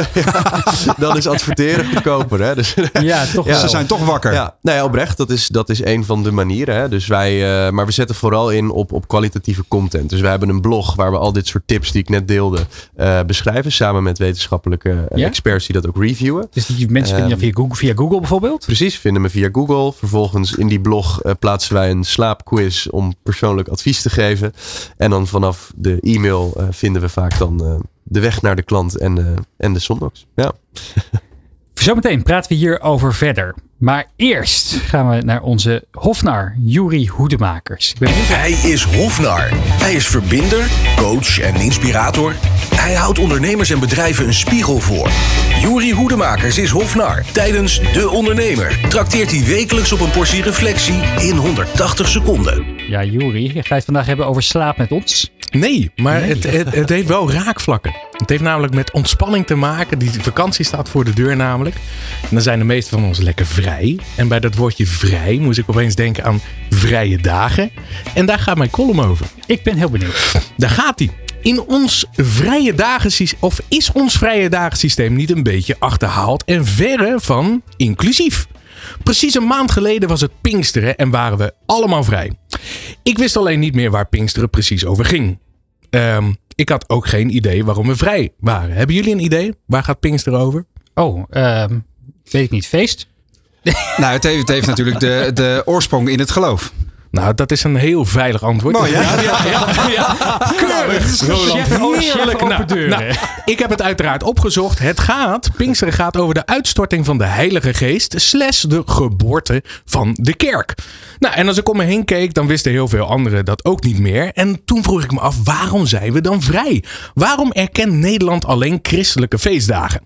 dan is adverteren goedkoper. Hè? Dus, Ja, toch Ja. Ze zijn toch wakker. Ja, nou ja, oprecht. Dat is, dat is een van de manieren. Hè? Dus wij, eh, maar we zetten vooral in op, op kwalitatieve content. Dus wij hebben een blog waar we al dit soort tips die ik net deelde eh, beschrijven. Samen met wetenschappelijke Ja? Experts die dat ook reviewen. Dus die mensen vinden je Ehm, via Google, via Google bijvoorbeeld? Precies, vinden me via Google. Vervolgens in die blog eh, plaatsen wij een slaapquiz om persoonlijk advies te geven. En dan vanaf de e-mail eh, vinden we vaak dan eh, de weg naar de klant en, en de Sondox. Ja. Zometeen praten we hierover verder. Maar eerst gaan we naar onze hofnar, Juri Hoedemakers. Hij is hofnar. Hij is verbinder, coach en inspirator. Hij houdt ondernemers en bedrijven een spiegel voor. Juri Hoedemakers is hofnar. Tijdens De Ondernemer trakteert hij wekelijks op een portie reflectie in 180 seconden. Ja, Juri, ga je het vandaag hebben over slaap met ons? Nee, maar Het, het, het heeft wel raakvlakken. Het heeft namelijk met ontspanning te maken. Die vakantie staat voor de deur namelijk. En dan zijn de meeste van ons lekker vrij. En bij dat woordje vrij moest ik opeens denken aan vrije dagen. En daar gaat mijn column over. Ik ben heel benieuwd. Daar gaat hij. In ons vrije dagen of is ons vrije dagensysteem niet een beetje achterhaald en verre van inclusief? Precies een maand geleden was het Pinksteren en waren we allemaal vrij. Ik wist alleen niet meer waar Pinksteren precies over ging. Ehm, ik had ook geen idee waarom we vrij waren. Hebben jullie een idee? Waar gaat Pinksteren over? Oh, um, weet ik niet. Feest? nou, het heeft, het heeft natuurlijk de, de oorsprong in het geloof. Nou, dat is een heel veilig antwoord. Ja, ja, ja, ja. Keurig. Roland, heerlijk. Nou, nou, ik heb het uiteraard opgezocht. Het gaat, Pinksteren gaat over de uitstorting van de Heilige Geest slash de geboorte van de kerk. Nou, en als ik om me heen keek, dan wisten heel veel anderen dat ook niet meer. En toen vroeg ik me af, waarom zijn we dan vrij? Waarom erkent Nederland alleen christelijke feestdagen?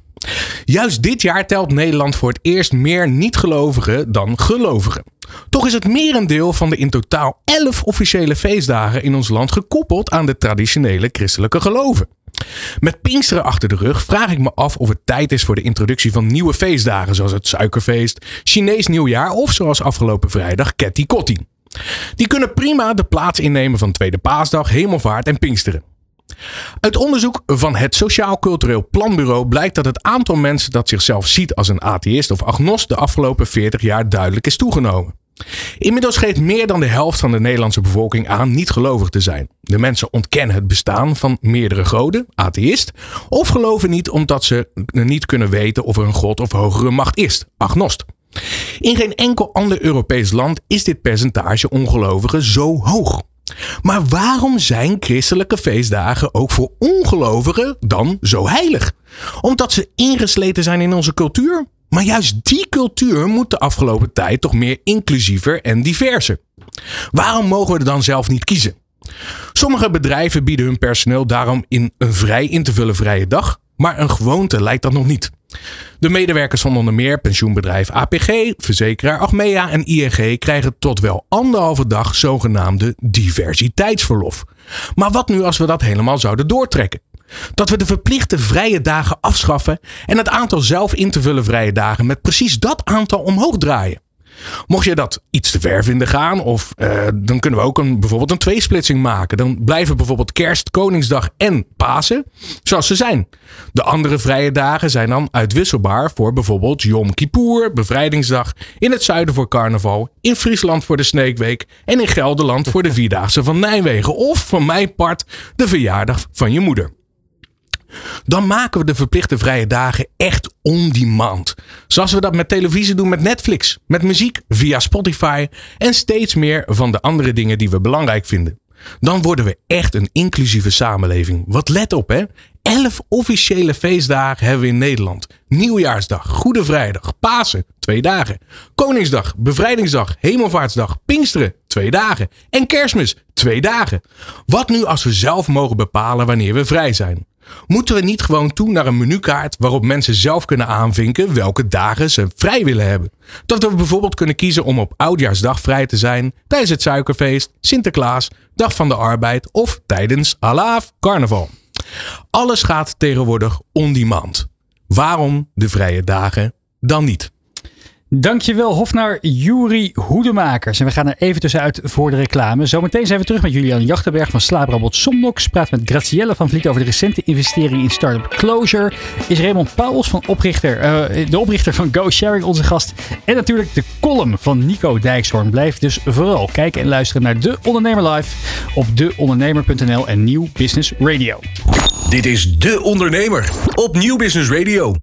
Juist dit jaar telt Nederland voor het eerst meer niet-gelovigen dan gelovigen. Toch is het merendeel van de in totaal 11 officiële feestdagen in ons land gekoppeld aan de traditionele christelijke geloven. Met Pinksteren achter de rug vraag ik me af of het tijd is voor de introductie van nieuwe feestdagen zoals het Suikerfeest, Chinees Nieuwjaar of zoals afgelopen vrijdag Ketty Kotti. Die kunnen prima de plaats innemen van Tweede Paasdag, Hemelvaart en Pinksteren. Uit onderzoek van het Sociaal Cultureel Planbureau blijkt dat het aantal mensen dat zichzelf ziet als een atheïst of agnost de afgelopen 40 jaar duidelijk is toegenomen. Inmiddels geeft meer dan de helft van de Nederlandse bevolking aan niet gelovig te zijn. De mensen ontkennen het bestaan van meerdere goden, atheïst, of geloven niet omdat ze niet kunnen weten of er een god of hogere macht is, agnost. In geen enkel ander Europees land is dit percentage ongelovigen zo hoog. Maar waarom zijn christelijke feestdagen ook voor ongelovigen dan zo heilig? Omdat ze ingesleten zijn in onze cultuur? Maar juist die cultuur moet de afgelopen tijd toch meer inclusiever en diverser. Waarom mogen we er dan zelf niet kiezen? Sommige bedrijven bieden hun personeel daarom in een vrij in te vullen vrije dag, maar een gewoonte lijkt dat nog niet. De medewerkers van onder meer pensioenbedrijf APG, verzekeraar Achmea en ING krijgen tot wel anderhalve dag zogenaamde diversiteitsverlof. Maar wat nu als we dat helemaal zouden doortrekken? Dat we de verplichte vrije dagen afschaffen en het aantal zelf in te vullen vrije dagen met precies dat aantal omhoog draaien. Mocht je dat iets te ver vinden gaan, of uh, dan kunnen we ook een, bijvoorbeeld een tweesplitsing maken. Dan blijven bijvoorbeeld kerst, Koningsdag en Pasen zoals ze zijn. De andere vrije dagen zijn dan uitwisselbaar voor bijvoorbeeld Yom Kippur, Bevrijdingsdag, in het zuiden voor carnaval, in Friesland voor de Sneekweek en in Gelderland voor de Vierdaagse van Nijmegen. Of van mijn part de verjaardag van je moeder. Dan maken we de verplichte vrije dagen echt on demand. Zoals we dat met televisie doen met Netflix, met muziek via Spotify en steeds meer van de andere dingen die we belangrijk vinden. Dan worden we echt een inclusieve samenleving. Wat let op hè. Elf officiële feestdagen hebben we in Nederland. Nieuwjaarsdag, Goede Vrijdag, Pasen, twee dagen. Koningsdag, Bevrijdingsdag, Hemelvaartsdag, Pinksteren, twee dagen. En Kerstmis, twee dagen. Wat nu als we zelf mogen bepalen wanneer we vrij zijn? Moeten we niet gewoon toe naar een menukaart waarop mensen zelf kunnen aanvinken welke dagen ze vrij willen hebben? Dat we bijvoorbeeld kunnen kiezen om op Oudjaarsdag vrij te zijn, tijdens het Suikerfeest, Sinterklaas, Dag van de Arbeid of tijdens Alaaf Carnaval. Alles gaat tegenwoordig on demand. Waarom de vrije dagen dan niet? Dankjewel, Hofnar Juri Hoedemakers. En we gaan er even tussenuit voor de reclame. Zometeen zijn we terug met Julian Jachtenberg van slaaprobot Somnox. Praat met Gracielle van Vliet over de recente investering in startup Closure. Is Raymond Pauls van oprichter, uh, de oprichter van GoSharing onze gast. En natuurlijk de column van Nico Dijkshoorn. Blijf dus vooral kijken en luisteren naar De Ondernemer Live op deondernemer.nl en Nieuw Business Radio. Dit is De Ondernemer op Nieuw Business Radio.